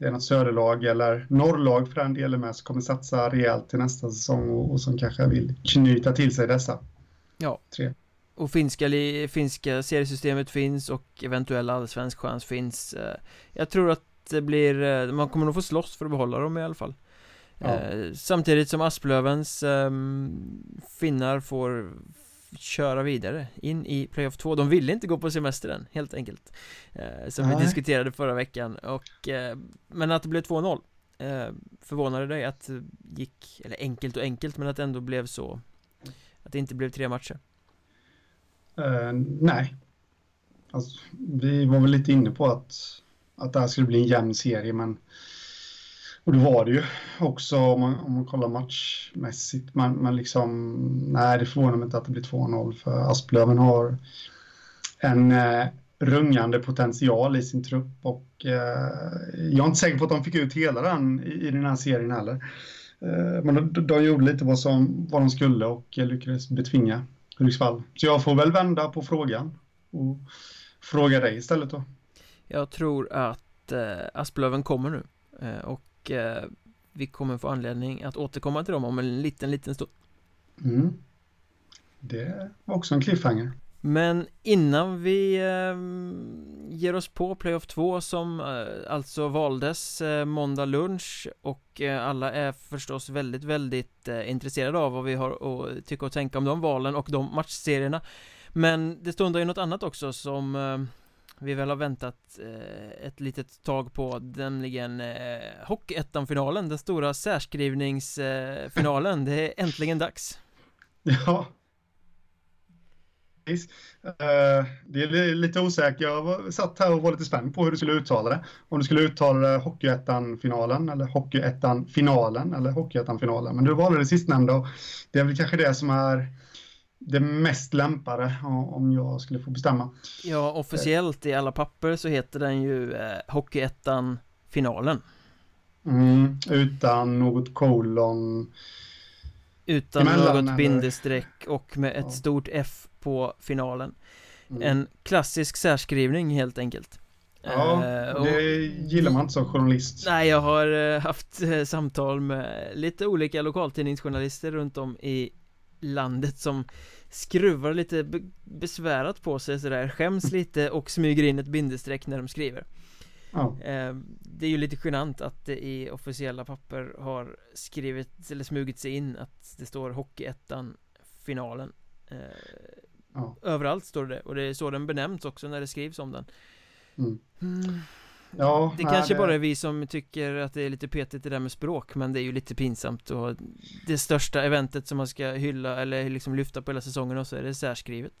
det är något söderlag eller norrlag för den delen med som kommer satsa rejält till nästa säsong och, och som kanske vill knyta till sig dessa. Ja. Tre. Och finska, finska seriesystemet finns och eventuell allsvensk chans finns. Eh, jag tror att det blir, eh, man kommer nog få slåss för att behålla dem i alla fall. Ja. Eh, samtidigt som Asplövens um, finnar får köra vidare in i Playoff 2 De ville inte gå på semester än, helt enkelt eh, Som Nej. vi diskuterade förra veckan och eh, Men att det blev 2-0 eh, Förvånade dig att det gick, eller enkelt och enkelt men att det ändå blev så Att det inte blev tre matcher? Uh, nej alltså, Vi var väl lite inne på att Att det här skulle bli en jämn serie men och det var det ju också om man, om man kollar matchmässigt. Men, men liksom, nej det förvånar mig inte att det blir 2-0 för Asplöven har en eh, rungande potential i sin trupp och eh, jag är inte säker på att de fick ut hela den i, i den här serien heller. Eh, men de, de, gjorde lite vad, som, vad de skulle och eh, lyckades betvinga Hudiksvall. Så jag får väl vända på frågan och fråga dig istället då. Jag tror att eh, Asplöven kommer nu eh, och och eh, vi kommer få anledning att återkomma till dem om en liten, liten stund. Mm. Det var också en cliffhanger. Men innan vi eh, ger oss på Playoff 2 som eh, alltså valdes eh, måndag lunch och eh, alla är förstås väldigt, väldigt eh, intresserade av vad vi har att tycka och tänka om de valen och de matchserierna. Men det stundar ju något annat också som eh, vi väl har väntat eh, ett litet tag på nämligen eh, Hockeyettan-finalen, den stora särskrivningsfinalen, eh, det är äntligen dags Ja Uh, det är lite osäkert. Jag var, satt här och var lite spänd på hur du skulle uttala det. Om du skulle uttala det Hockeyettan-finalen eller Hockeyettan-finalen eller Hockeyettan-finalen. Men du valde det sistnämnda och det är väl kanske det som är det mest lämpade om jag skulle få bestämma. Ja, officiellt i alla papper så heter den ju eh, Hockeyettan-finalen. Mm, utan något kolon. Utan något eller? bindestreck och med ett ja. stort F på finalen. Mm. En klassisk särskrivning helt enkelt. Ja, eh, och det gillar man inte som journalist. Nej, jag har eh, haft eh, samtal med lite olika lokaltidningsjournalister runt om i landet som skruvar lite besvärat på sig sådär, skäms lite och smyger in ett bindestreck när de skriver. Ja. Det är ju lite genant att det i officiella papper har skrivit eller smugit sig in att det står Hockeyettan finalen ja. Överallt står det och det är så den benämns också när det skrivs om den mm. Mm. Ja, det nej, kanske det... bara är vi som tycker att det är lite petigt det där med språk Men det är ju lite pinsamt och Det största eventet som man ska hylla eller liksom lyfta på hela säsongen och så är det särskrivet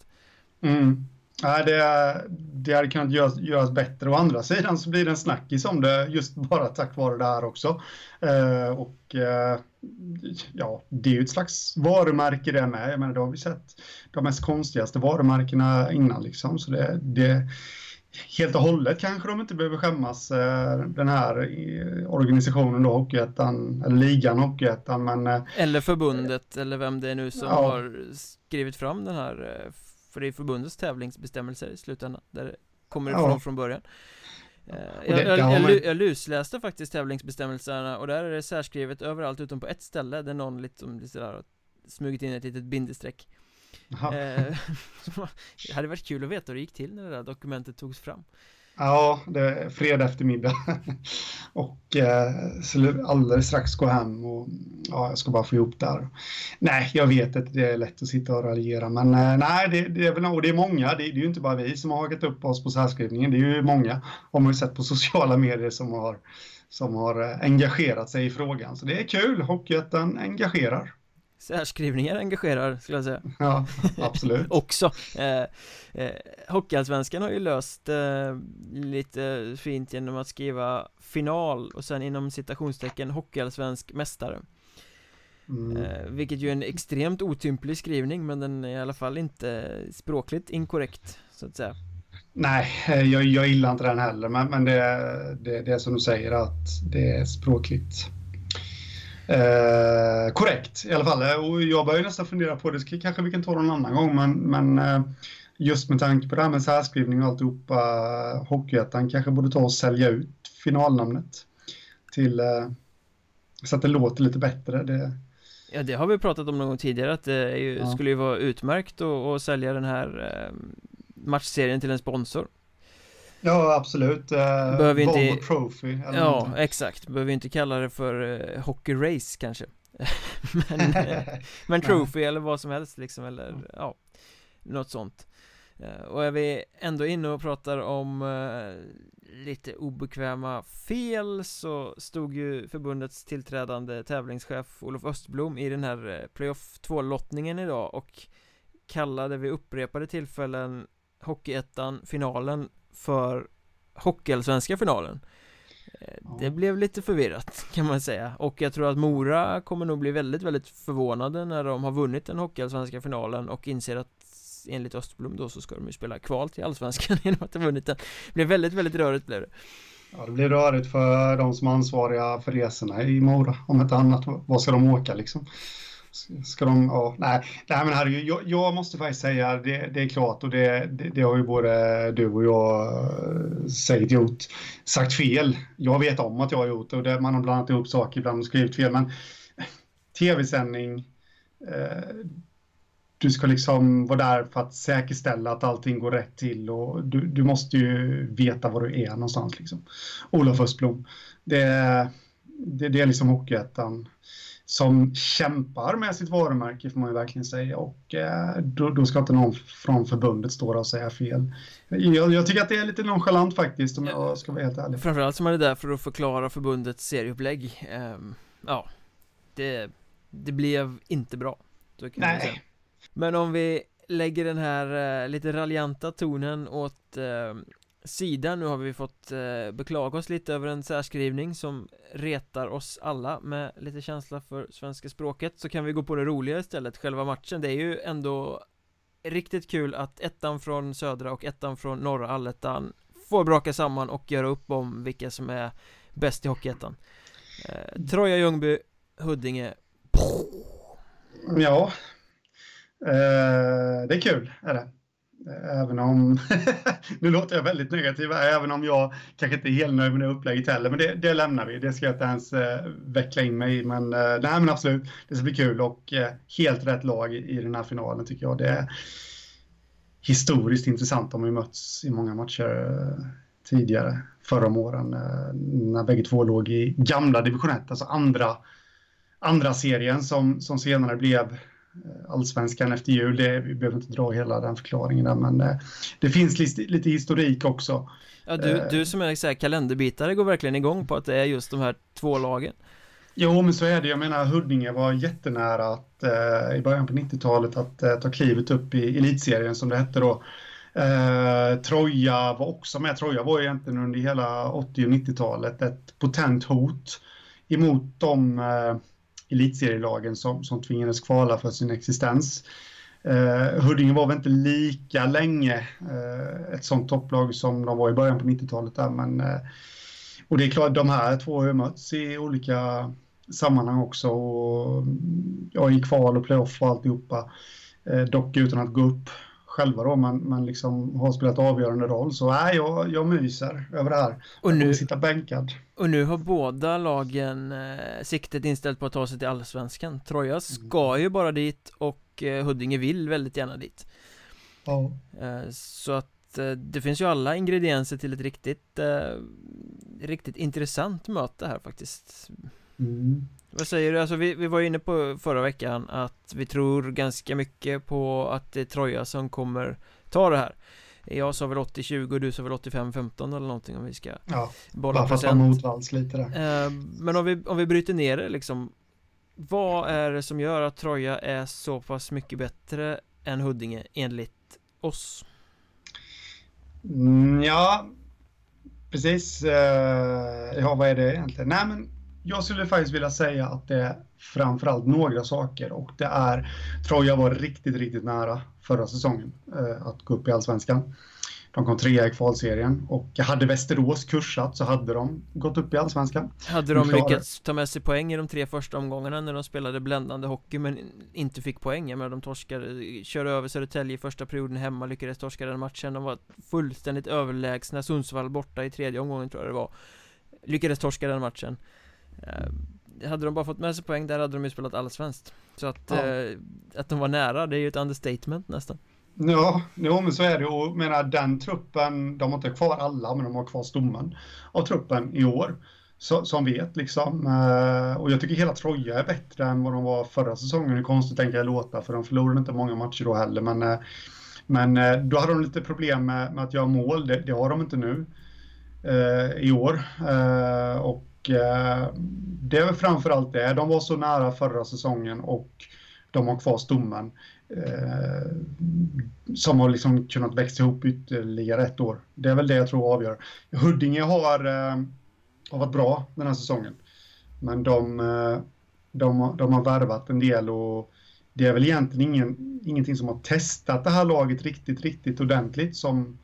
mm. Nej, det, det hade kunnat göras, göras bättre. Å andra sidan så blir det en snackis om det just bara tack vare det här också. Eh, och eh, ja, det är ju ett slags varumärke det med. Jag menar, det har vi sett de mest konstigaste varumärkena innan liksom. Så det, det helt och hållet kanske de inte behöver skämmas eh, den här organisationen då, Hockeyettan, eller ligan Hockeyettan, men... Eh, eller förbundet, eller vem det är nu som ja. har skrivit fram den här eh, för det är förbundets tävlingsbestämmelser i slutändan Där det kommer ifrån ja. från början eh, jag, jag, jag, jag, lusläste faktiskt tävlingsbestämmelserna och där är det särskrivet överallt utom på ett ställe där någon liksom sådär smugit in ett litet bindestreck eh, Det hade varit kul att veta hur det gick till när det där dokumentet togs fram Ja, det är fredag eftermiddag och eh, så alldeles strax gå hem och ja, jag ska bara få ihop det här. Nej, jag vet att det är lätt att sitta och raljera, men eh, nej, det, det, är väl och det är många. Det, det, är ju inte bara vi som har hakat upp oss på särskrivningen. Det är ju många, har man ju sett på sociala medier som har som har eh, engagerat sig i frågan. Så det är kul. Hockeyettan engagerar. Särskrivningar engagerar skulle jag säga. Ja, absolut. Också. Eh, eh, Hockeyallsvenskan har ju löst eh, lite fint genom att skriva final och sen inom citationstecken Hockeyallsvensk mästare. Mm. eh, Vilket ju är en extremt otymplig skrivning men den är i alla fall inte språkligt inkorrekt så att säga. Nej, eh, jag, jag gillar inte den heller men, men det, det, det är som du säger att det är språkligt Eh, korrekt i alla fall. Och jag börjar nästan fundera på det, kanske vi kan ta någon annan gång, men, men eh, just med tanke på det här med särskrivning och alltihopa, eh, Hockeyettan kanske borde ta och sälja ut finalnamnet till eh, så att det låter lite bättre. Det... Ja, det har vi pratat om någon gång tidigare att det ju, ja. skulle ju vara utmärkt att, sälja den här eh, matchserien till en sponsor. Ja, absolut. Uh, Behöver Volvo inte... Trophy. ja, någonting. exakt. Behöver inte kalla det för uh, Hockey Race kanske. men, uh, men Trophy eller vad som helst liksom, eller ja, något sånt. Uh, och är vi ändå inne och pratar om lite obekväma fel så stod ju förbundets tillträdande tävlingschef Olof Östblom i den här playoff 2-lottningen idag och kallade vid upprepade tillfällen Hockeyettan finalen för Hockeyallsvenska finalen. Eh, ja. Det blev lite förvirrat kan man säga. Och jag tror att Mora kommer nog bli väldigt väldigt förvånade när de har vunnit den Hockeyallsvenska finalen och inser att enligt Östblom då så ska de ju spela kval till Allsvenskan genom att ha vunnit den. Det blev väldigt väldigt rörigt blev det. Ja det blir rörigt för de som är ansvariga för resorna i Mora. Om inte annat, vad ska de åka liksom? Ska de, ja, nej, nej men herregud, jag, jag måste faktiskt säga det, det är klart och det, det, det, har ju både du och jag eh, säkert gjort, sagt fel. Jag vet om att jag har gjort det och det, man har blandat ihop saker, ibland och skrivit fel, men tv-sändning, eh, du ska liksom vara där för att säkerställa att allting går rätt till och du, du måste ju veta var du är någonstans liksom. Olof Östblom, det, det, det är liksom Hockeyettan som kämpar med sitt varumärke får man ju verkligen säga och eh, då, då, ska inte någon från förbundet stå och säga fel. Jag, jag, tycker att det är lite nonchalant faktiskt om jag ska vara helt ärlig. Framförallt som man är där för att förklara förbundets serieupplägg. Um, ja, det, det blev inte bra. Nej. Men om vi lägger den här eh, lite raljanta tonen åt sida sidan Nu har vi fått eh, beklaga oss lite över en särskrivning som retar oss alla med lite känsla för svenska språket Så kan vi gå på det roliga istället, själva matchen. Det är ju ändå riktigt kul att ettan från södra och ettan från norra allettan får braka samman och göra upp om vilka som är bäst i Hockeyettan. Eh, Troja Ljungby, Huddinge. Ja. Eh, Det är kul, är det. Även om, nu låter jag väldigt negativ även om jag kanske inte är helt nöjd med det upplägget heller, men det, det lämnar vi. Det ska jag inte ens eh, veckla in mig i, men, eh, nej, men absolut, det ska bli kul och eh, helt rätt lag i, i den här finalen tycker jag. Det är historiskt intressant. De har ju mötts i många matcher eh, tidigare, förra om åren, eh, när bägge två låg i gamla division 1, alltså andra, andra serien som, som senare blev allsvenskan efter jul. Det, vi behöver inte dra hela den förklaringen där, men eh, det finns lite, lite historik också. Ja, du, eh, du som är så här kalenderbitare går verkligen igång på att det är just de här två lagen. Jo, men så är det. Jag menar, Huddinge var jättenära att eh, i början på 90-talet att eh, ta klivet upp i elitserien som det hette då. Eh, Troja var också med. Troja var egentligen under hela 80 och 90-talet ett potent hot emot de elitserielagen som, som tvingades kvala för sin existens. Eh, Huddinge var väl inte lika länge eh, ett sånt topplag som de var i början på 90-talet där, men eh, och det är klart, de här två har ju mötts i olika sammanhang också och mm, ja, i kval och playoff och alltihopa. Eh, dock utan att gå upp själva då, men, men liksom har spelat avgörande roll. Så nej, jag, jag myser över det här. Och nu, sitta bänkad. Och nu har båda lagen eh, siktet inställt på att ta sig till Allsvenskan. Troja mm. ska ju bara dit och eh, Huddinge vill väldigt gärna dit. Ja. Eh, så att eh, det finns ju alla ingredienser till ett riktigt, eh, riktigt intressant möte här faktiskt. Mm. Vad säger du? Alltså vi, vi var inne på förra veckan att vi tror ganska mycket på att det är Troja som kommer ta det här Jag sa väl 80-20 och du sa väl 85-15 eller någonting om vi ska Ja, bolla motvalls lite där eh, Men om vi, om vi bryter ner det liksom Vad är det som gör att Troja är så pass mycket bättre än Huddinge enligt oss? Mm, ja Precis, uh, ja vad är det egentligen? Nej men jag skulle faktiskt vilja säga att det är framförallt några saker och det är Troja var riktigt, riktigt nära förra säsongen eh, att gå upp i Allsvenskan. De kom trea i kvalserien och hade Västerås kursat så hade de gått upp i Allsvenskan. Hade de lyckats ta med sig poäng i de tre första omgångarna när de spelade bländande hockey men inte fick poäng? Men de torskade, körde över Södertälje i första perioden hemma, lyckades torska den matchen. De var fullständigt överlägsna, Sundsvall borta i tredje omgången tror jag det var. Lyckades torska den matchen. Eh, hade de bara fått med sig poäng där hade de ju spelat allsvenskt Så att, ja. eh, att de var nära, det är ju ett understatement nästan Ja, jo, men så är det och menar den truppen, de har inte kvar alla men de har kvar stommen av truppen i år så, som vet liksom. Eh, och jag tycker hela Troja är bättre än vad de var förra säsongen. Hur konstigt tänker jag låta för de förlorade inte många matcher då heller men eh, men då hade de lite problem med, med att göra mål, det, det, har de inte nu eh, i år. Eh, och och eh, det är väl framförallt det. De var så nära förra säsongen och de har kvar stommen. Eh, som har liksom kunnat växa ihop ytterligare ett år. Det är väl det jag tror avgör. Huddinge har, eh, har varit bra den här säsongen. Men de, eh, de, de har värvat en del och det är väl egentligen ingen, ingenting som har testat det här laget riktigt, riktigt ordentligt som,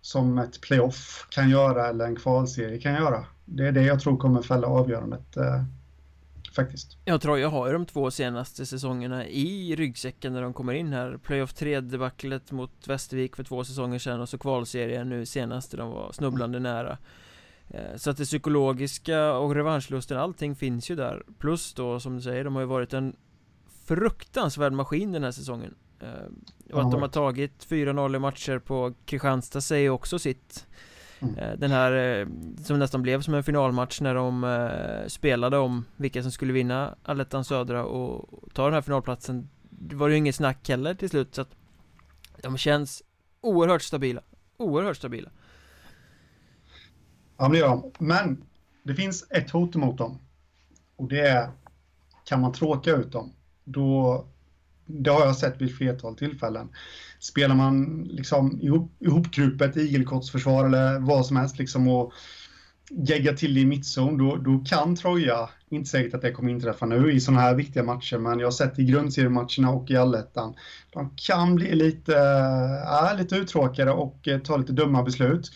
som ett playoff kan göra eller en kvalserie kan göra. Det är det jag tror kommer fälla avgörandet eh, faktiskt. Jag tror jag har ju de två senaste säsongerna i ryggsäcken när de kommer in här. Playoff 3 debaclet mot Västervik för två säsonger sedan och så kvalserien nu senast de var snubblande mm. nära. Eh, Så att det psykologiska och revanschlusten, allting finns ju där. Plus då som du säger, de har ju varit en fruktansvärd maskin den här säsongen. Eh, Och att de har tagit 4-0 i matcher på Kristianstad säger också sitt Mm. Eh, den här eh, som nästan blev som en finalmatch när de eh, spelade om vilka som skulle vinna Allettan Södra och ta den här finalplatsen. Det var ju inget snack heller till slut så att De känns oerhört stabila. Oerhört stabila. Ja men det gör de, men Det finns ett hot emot dem. Och det är Kan man tråka ut dem Då det har jag sett vid flertal tillfällen. Spelar man liksom ihop, ihopkrupet igelkottsförsvar eller vad som helst liksom och gegga till i mittzon, då, då kan Troja, inte säkert att det kommer inträffa nu i sådana här viktiga matcher, men jag har sett i grundseriematcherna och i allettan, de kan bli lite, äh, lite uttråkade och äh, ta lite dumma beslut.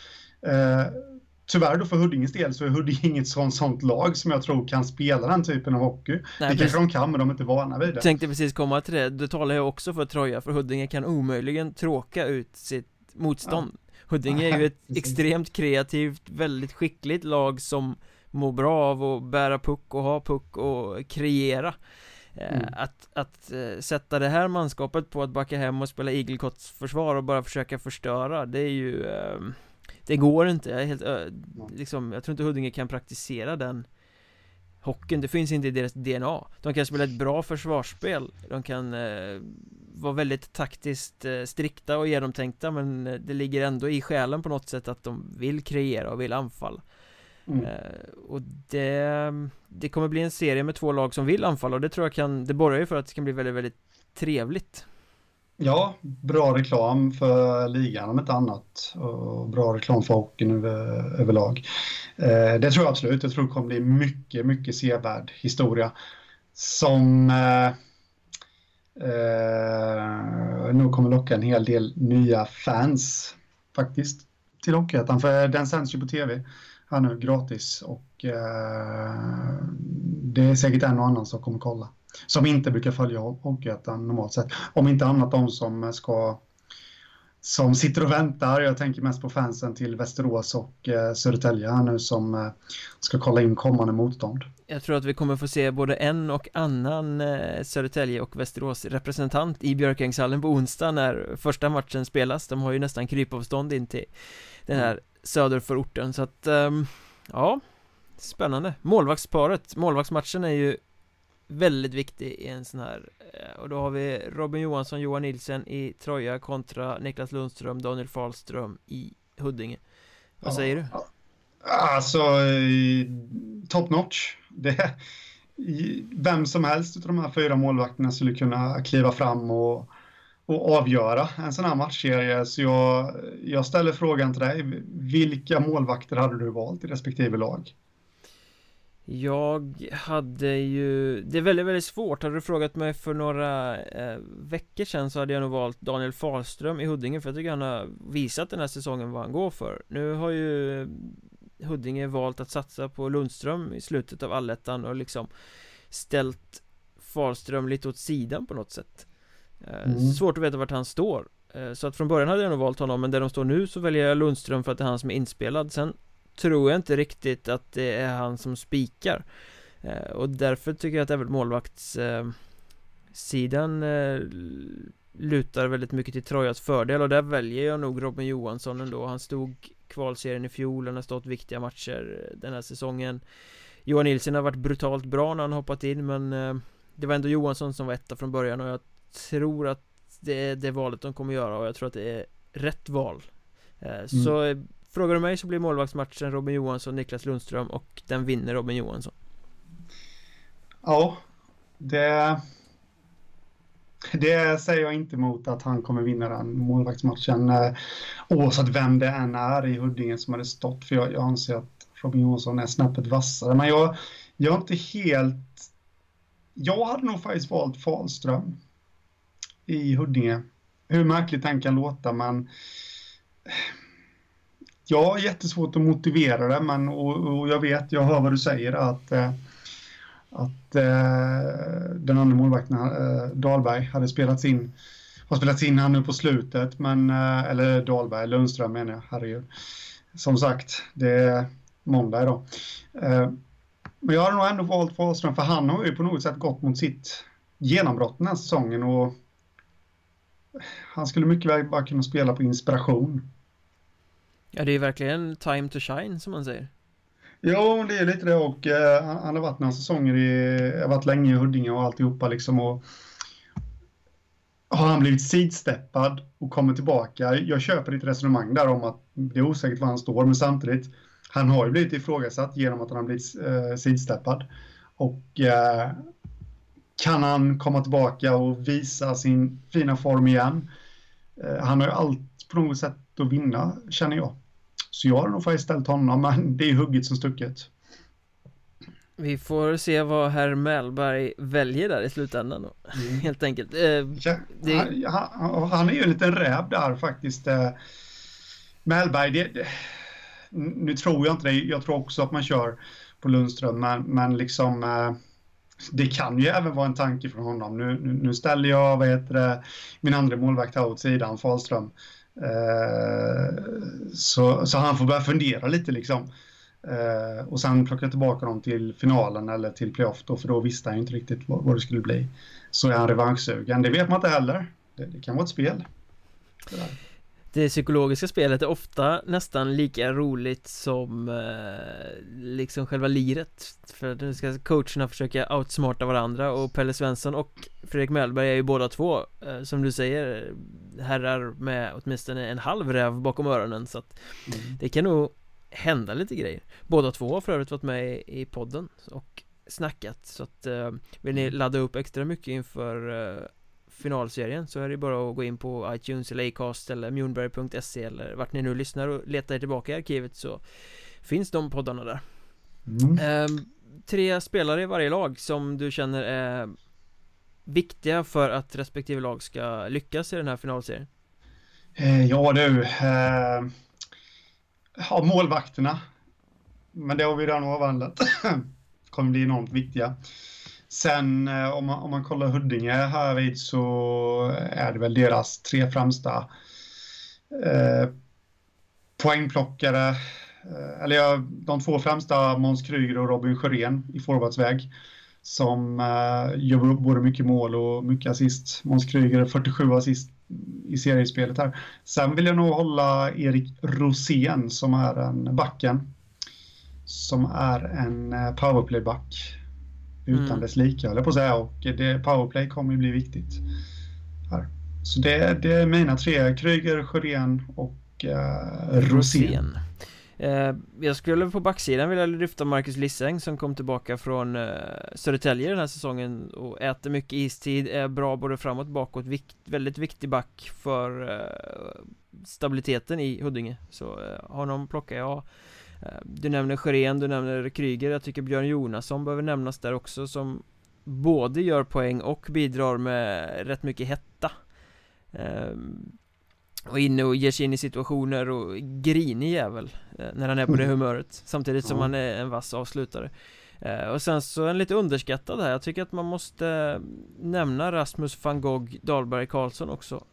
Äh, tyvärr då för Huddinges del så är Huddinge inget sånt, sånt lag som jag tror kan spela den typen av hockey. Nej, det kanske de kan, men de är inte vana vid det. Tänkte precis komma till det, du talar ju också för Troja, för Huddinge kan omöjligen tråka ut sitt motstånd. Ja. Huddinge är ju ett extremt kreativt, väldigt skickligt lag som mår bra av att bära puck och ha puck och kreera. Eh, mm. Att, att uh, sätta det här manskapet på att backa hem och spela igelkottsförsvar och bara försöka förstöra, det är ju uh, Det går inte, jag är helt liksom, jag tror inte Huddinge kan praktisera den Hockeyn, det finns inte i deras DNA De kan spela ett bra försvarsspel. De kan vara väldigt taktiskt eh, strikta och genomtänkta men eh, det ligger ändå i själen på något sätt att de vill kreera och vill anfalla. Mm. eh, Och det, det kommer bli en serie med två lag som vill anfalla och det tror jag kan, det borgar ju för att det kan bli väldigt, väldigt trevligt Ja, bra reklam för ligan om inte annat och bra reklam för hockeyn över, överlag. Eh, det tror jag absolut, jag tror det kommer bli mycket, mycket sevärd historia som eh, eh, nog kommer locka en hel del nya fans faktiskt till Hockeyettan. För den sänds ju på tv här nu gratis och eh, det är säkert en och annan som kommer kolla. Som inte brukar följa Hockeyettan normalt sett. Om inte annat de som ska som sitter och väntar. Jag tänker mest på fansen till Västerås och eh, Södertälje här nu som eh, ska kolla in kommande motstånd. Jag tror att vi kommer få se både en och annan eh, Södertälje och Västerås representant i Björkängshallen på onsdag när första matchen spelas. De har ju nästan krypavstånd in till den här söderförorten så att eh, ja, spännande. Målvaktsparet, målvaktsmatchen är ju väldigt viktig i en sån här eh, Och då har vi Robin Johansson, Johan Nilsen i Troja kontra Niklas Lundström, Daniel Fahlström i Huddinge. Vad ja, säger du? Alltså, top notch. Det, Vem som helst av de här fyra målvakterna skulle kunna kliva fram och, och avgöra en sån här matchserie. Så jag, jag ställer frågan till dig. Vilka målvakter hade du valt i respektive lag? Jag hade ju, det är väldigt, väldigt svårt. Hade du frågat mig för några eh, veckor sedan så hade jag nog valt Daniel Fahlström i Huddinge för jag tycker han har visat den här säsongen vad han går för. Nu har ju Huddinge valt att satsa på Lundström i slutet av allettan och liksom ställt Fahlström lite åt sidan på något sätt. Eh, mm. Svårt att veta vart han står. Eh, så att från början hade jag nog valt honom men där de står nu så väljer jag Lundström för att det är han som är inspelad. Sen tror jag inte riktigt att det är han som spikar. Eh, Och därför tycker jag att även målvaktssidan eh, lutar väldigt mycket till Trojas fördel. Och där väljer jag nog Robin Johansson ändå. Han stod kvalserien i fjol, han har stått viktiga matcher den här säsongen. Johan Nilsson har varit brutalt bra när han hoppat in men eh, Det var ändå Johansson som var etta från början. Och jag tror att det är det valet de kommer göra och jag tror att det är rätt val. Mm. Frågar du mig så blir målvaktsmatchen Robin Johansson, Niklas Lundström och den vinner Robin Johansson. Ja Det Det säger jag inte emot att han kommer vinna den målvaktsmatchen eh, Oavsett vem det än är i Huddinge som hade stått för jag, jag anser att Robin Johansson är snäppet vassare. Men jag Jag är inte helt Jag hade nog faktiskt valt Fahlström i Huddinge. Hur märkligt den kan låta men Ja, jättesvårt att motivera det, men och, och jag vet, jag hör vad du säger att eh, att eh, den andra målvakten, eh, Dahlberg, hade spelats in har spelats in här nu på slutet, men, eh, eller Dahlberg, Lundström menar jag, herregud. Som sagt, det är måndag idag. Eh, men jag har nog ändå valt Wahlström, för han har ju på något sätt gått mot sitt genombrott den här säsongen och han skulle mycket väl bara kunna spela på inspiration. Ja, det är verkligen time to shine som man säger. Jo, det är lite det och eh, han har varit några säsonger i, har varit länge i Huddinge och alltihopa liksom och har han blivit sidsteppad och kommer tillbaka. Jag köper ditt resonemang där om att det är osäkert var han står, men samtidigt, han har ju blivit ifrågasatt genom att han har blivit eh, sidsteppad. Och eh, kan han komma tillbaka och visa sin fina form igen? Eh, han har ju allt på något sätt att vinna, känner jag. Så jag har nog faktiskt ställt honom, men det är hugget som stucket. Vi får se vad herr Mellberg väljer där i slutändan då, mm. helt enkelt. Eh, ja, det... han, han, är ju en liten räv där faktiskt. Eh, Mellberg, det, det, nu tror jag inte det, jag tror också att man kör på Lundström, men, men liksom eh, det kan ju även vara en tanke från honom. Nu, nu, nu ställer jag vad heter det, min andra målvakt här åt sidan, Fahlström. Eh, så, så han får börja fundera lite liksom. Eh, och sen plocka tillbaka dem till finalen eller till playoff då, för då visste han ju inte riktigt vad, vad det skulle bli. Så är han revanschsugen, det vet man inte heller. Det, det kan vara ett spel. Det psykologiska spelet är ofta nästan lika roligt som eh, liksom själva liret. För nu ska coacherna försöka outsmarta varandra och Pelle Svensson och Fredrik Mellberg är ju båda två. Eh, Som du säger Herrar med åtminstone en halv räv bakom öronen. Så att mm. Det kan nog hända lite grejer. Båda två har för övrigt varit med i podden och snackat. Så att eh, Vill ni mm. ladda upp extra mycket inför eh, finalserien så är det bara att gå in på iTunes eller Acast eller Mjornberg.se eller vart ni nu lyssnar och letar tillbaka i arkivet så finns de poddarna där mm. ehm, Tre spelare i varje lag som du känner är viktiga för att respektive lag ska lyckas i den här finalserien? Eh, ja du, eh, ja, målvakterna. Men det har vi redan avhandlat. kommer bli enormt viktiga. Sen eh, om man, om man kollar Huddinge här vid så är det väl deras tre främsta eh, poängplockare. Eh, eller ja, de två främsta, Måns Kryger och Robin Sjörén i forwardsväg. Som eh, gör både mycket mål och mycket assist. Måns Kryger 47 assist i seriespelet här. Sen vill jag nog hålla Erik Rosén som är en backen. Som är en eh, powerplayback utan mm. dess höll jag på att säga. Och det, powerplay kommer ju bli viktigt. Här. Så det, det är mina tre, Kryger, Sjörén och eh, Rosén. Eh, jag skulle på backsidan vilja lyfta Marcus Lisseng som kom tillbaka från eh, Södertälje den här säsongen och äter mycket istid, är bra både framåt och bakåt, vikt, väldigt viktig back för eh, stabiliteten i Huddinge. Så eh, honom plockar jag Eh, du nämner Sjörén, du nämner Kryger, jag tycker Björn Jonasson behöver nämnas där också som både gör poäng och bidrar med rätt mycket hetta. Ehm, och inne och ger sig in i situationer och grinig jävel eh, när han är på det humöret samtidigt som han är en vass avslutare. Eh, och sen så en lite underskattad här, jag tycker att man måste nämna Rasmus van Gogh Dahlberg Karlsson också.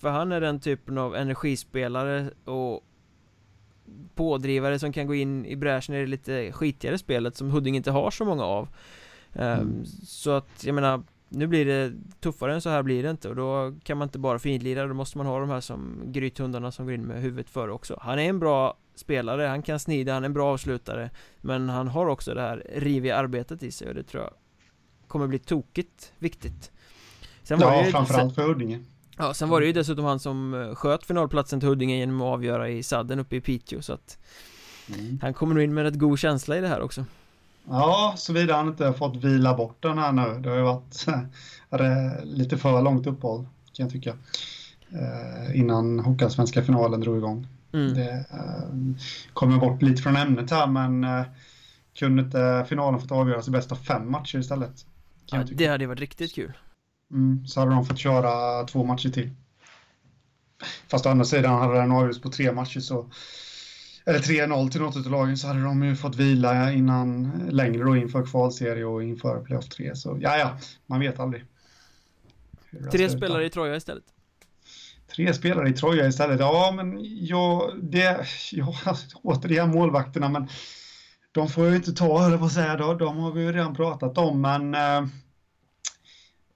För han är den typen av energispelare och pådrivare som kan gå in i bräschen i det lite skitigare spelet som Huddinge inte har så många av. Ehm, mm. Så att jag menar Nu blir det tuffare än så här blir det inte och då kan man inte bara finlira Då måste man ha de här som grythundarna som går in med huvudet före också. Han är en bra spelare, han kan snida, han är en bra avslutare Men han har också det här riviga arbetet i sig och det tror jag Kommer bli tokigt viktigt. Sen ja, framförallt för Huddinge Ja, sen var det ju dessutom han som eh, sköt finalplatsen till Huddinge genom att avgöra i sadden uppe i Piteå så att mm. Han kommer nog in med rätt god känsla i det här också Ja, såvida han inte fått vila bort den här nu. Det har ju varit lite för långt uppehåll kan jag tycka. Eh, innan Hockeyallsvenska finalen drog igång. Mm. Det eh, kommer bort lite från ämnet här men eh, kunde inte finalen fått avgöras i bästa fem matcher istället? Ja, det hade varit riktigt kul. Mm, så hade de fått köra två matcher till. Fast å andra sidan hade den avgjorts på tre matcher så eller 3-0 till något av lagen så hade de ju fått vila innan längre då inför kvalserie och inför playoff 3 så ja ja, man vet aldrig. Tre spelare i Troja istället. Tre spelare i Troja istället. Ja, men ja, det, ja, återigen målvakterna, men de får ju inte ta, höll på att säga, då, de har vi ju redan pratat om, men eh,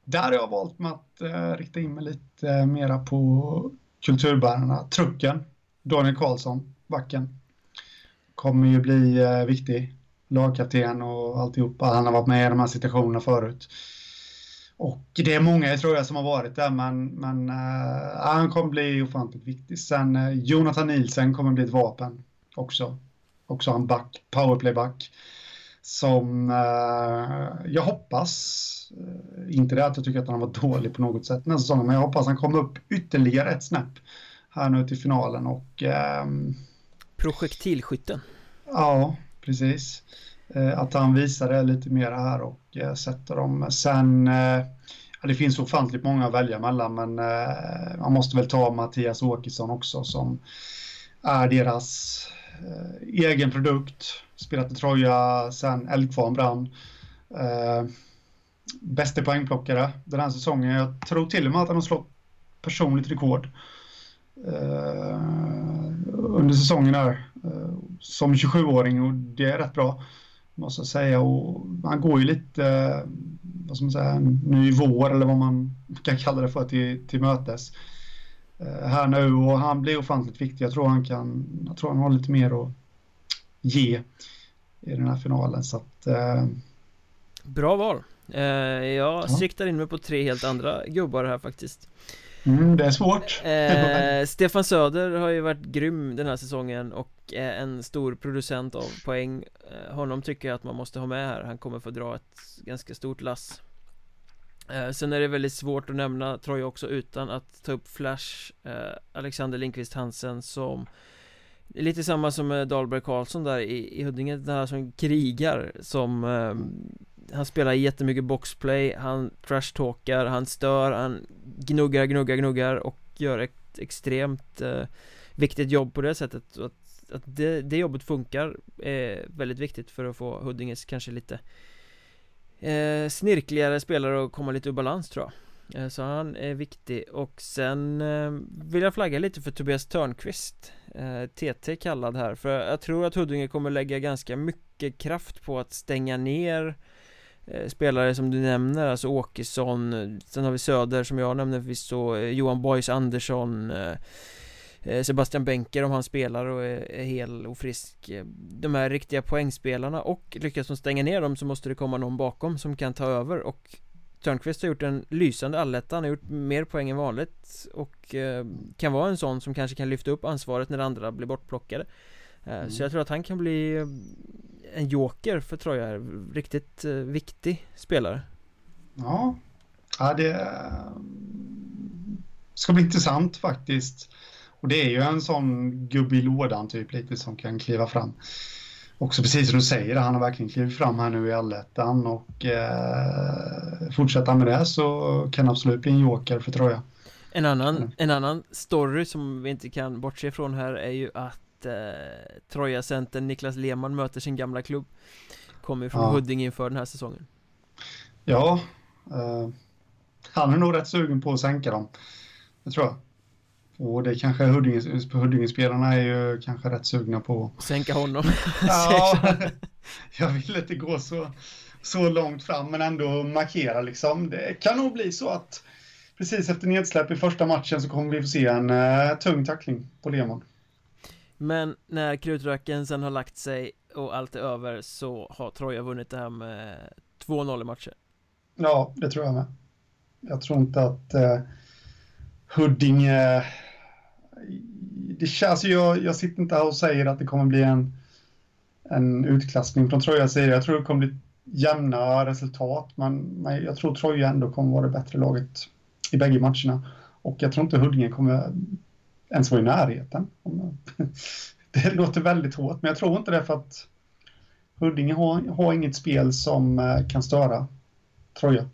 där har jag valt med att eh, rikta in mig lite eh, mera på kulturbärarna. Trucken, Daniel Karlsson, backen, kommer ju bli eh, viktig. Lagkapten och alltihopa. Han har varit med i de här situationerna förut. Och det är många tror jag som har varit där, men, men uh, han kommer bli ofantligt viktig. Sen uh, Jonathan Nielsen kommer bli ett vapen också. Också en back, powerplayback som eh, jag hoppas, eh, inte det att jag tycker att han var dålig på något sätt den här säsongen, men jag hoppas han kommer upp ytterligare ett snäpp här nu till finalen och eh, Projektilskytten. Ja, precis. Eh, Att han visar det lite mer här och eh, sätter dem. Sen eh, Ja, det finns ofantligt många att välja mellan men eh, man måste väl ta Mattias Åkesson också som är deras egen produkt. Spelat i Troja sen Eldkvarn brann. Eh, bäste poängplockare den här säsongen. Jag tror till och med att han har slått personligt rekord eh, under säsongen här eh, som 27-åring och det är rätt bra måste jag säga och han går ju lite eh, vad ska man säga, ny vår eller vad man kan kalla det för till, till mötes eh, här nu och han blir ofantligt viktig. Jag tror han kan, jag tror han har lite mer att ge i den här finalen så att eh... Bra val. Eh, Jag ja. siktar in mig på tre helt andra gubbar här faktiskt. Mm, det är svårt. Eh, Stefan Söder har ju varit grym den här säsongen och är en stor producent av poäng. Eh, Honom tycker jag att man måste ha med här, han kommer få dra ett ganska stort lass. Eh, Sen är det väldigt svårt att nämna Troja också utan att ta upp Flash eh, Alexander Lindqvist Hansen som Lite samma som med Dahlberg Karlsson där i, i Huddinge, den här som krigar som eh, han spelar jättemycket boxplay, han trashtalkar, han stör, han gnuggar, gnuggar, gnuggar och gör ett extremt eh, viktigt jobb på det sättet. Och att, att det, det, jobbet funkar är väldigt viktigt för att få Huddinges kanske lite eh, snirkligare spelare att komma lite ur balans tror jag. Eh, så han är viktig. Och sen eh, vill jag flagga lite för Tobias Törnqvist. Eh, TT kallad här. För jag tror att Huddinge kommer lägga ganska mycket kraft på att stänga ner spelare som du nämner, alltså Åkesson Sen har vi Söder som jag nämnde förvisso så Johan Boys Andersson Sebastian Benker om han spelar och är hel och frisk. De här riktiga poängspelarna och lyckas de stänga ner dem så måste det komma någon bakom som kan ta över och Törnqvist har gjort en lysande alletta, han har gjort mer poäng än vanligt och kan vara en sån som kanske kan lyfta upp ansvaret när andra blir bortplockade mm. Så jag tror att han kan bli en joker för Troja Riktigt eh, viktig spelare Ja, ja det eh, ska bli intressant faktiskt. Och det är ju en sån gubbe i lådan typ lite som kan kliva fram. Också precis som du säger, han har verkligen klivit fram här nu i allettan och eh, fortsätter med det så kan absolut bli en joker för Troja. En annan, mm. en annan story som vi inte kan bortse ifrån här är ju att eh, Troja-centern Niklas Lehmann möter sin gamla klubb Kommer från ja. Huddinge inför den här säsongen Ja eh, Han är nog rätt sugen på att sänka dem Det tror jag och det kanske Huddinge, Huddinge-spelarna är ju kanske rätt sugna på Sänka honom Ja Jag vill inte gå så, så långt fram men ändå markera liksom Det kan nog bli så att Precis efter nedsläpp i första matchen så kommer vi få se en uh, tung tackling på Lehmann men när krutröken sen har lagt sig och allt är över så har Troja vunnit det här med 2-0 i matcher. Ja, det tror jag med. Jag tror inte att eh, Huddinge... Det känns ju, jag, jag sitter inte här och säger att det kommer bli en, en utklassning från Trojas sida. Jag tror det kommer bli jämna resultat, men, men jag tror Troja ändå kommer vara det bättre laget i bägge matcherna. Och jag tror inte Huddinge kommer ens vara i närheten. Det låter väldigt hårt, men jag tror inte det för att Huddinge har, har inget spel som eh, kan störa Troja.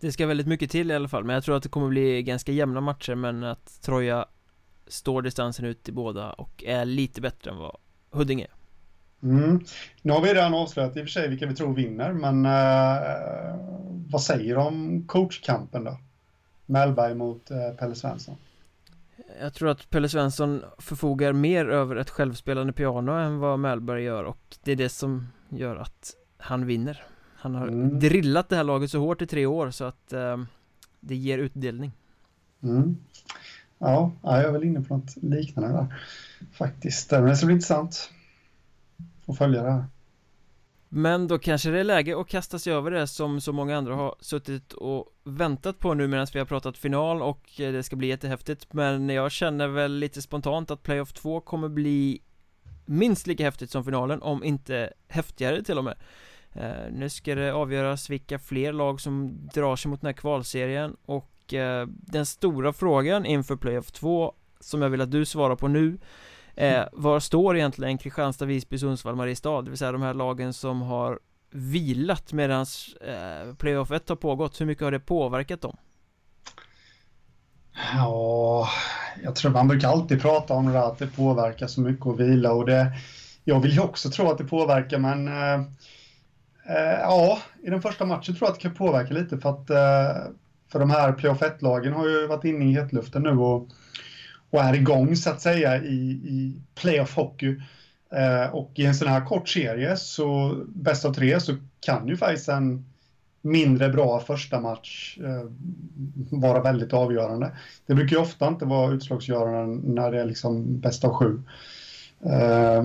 Det ska väldigt mycket till i alla fall, men jag tror att det kommer bli ganska jämna matcher, men att Troja står distansen ut i båda och är lite bättre än vad Huddinge är. Mm. Nu har vi redan avslöjat i och för sig vilka vi tror vinner, men uh, vad säger du om coachkampen då? Mellberg mot uh, Pelle Svensson. Jag tror att Pelle Svensson förfogar mer över ett självspelande piano än vad Mellberg gör och det är det som gör att han vinner Han har mm. drillat det här laget så hårt i tre år så att eh, det ger utdelning mm. Ja, jag är väl inne på något liknande där faktiskt. Men det ska bli intressant att följa det här. Men då kanske det är läge att kasta sig över det som så många andra har suttit och väntat på nu medan vi har pratat final och eh, det ska bli jättehäftigt Men jag känner väl lite spontant att Playoff 2 kommer bli minst lika häftigt som finalen om inte häftigare till och med eh, nu ska det avgöras vilka fler lag som drar sig mot den här kvalserien och eh, den stora frågan inför Playoff 2 som jag vill att du svarar på nu eh, Var står egentligen Kristianstad, Visby, Sundsvall, Mariestad? Det vill säga de här lagen som har vilat medan eh, Playoff 1 har pågått Hur mycket har det påverkat dem? Ja, jag tror man brukar alltid prata om det där att det påverkar så mycket att vila och det Jag vill ju också tro att det påverkar men eh, eh, Ja, i den första matchen tror jag att det kan påverka lite för att eh, för de här playoff 1-lagen har ju varit inne i hetluften nu och och är igång så att säga i, i playoff hockey. Eh, och i en sån här kort serie, så bäst av tre, så kan ju faktiskt en mindre bra första match eh, vara väldigt avgörande. Det brukar ju ofta inte vara utslagsgörande när det är liksom bäst av sju. Eh,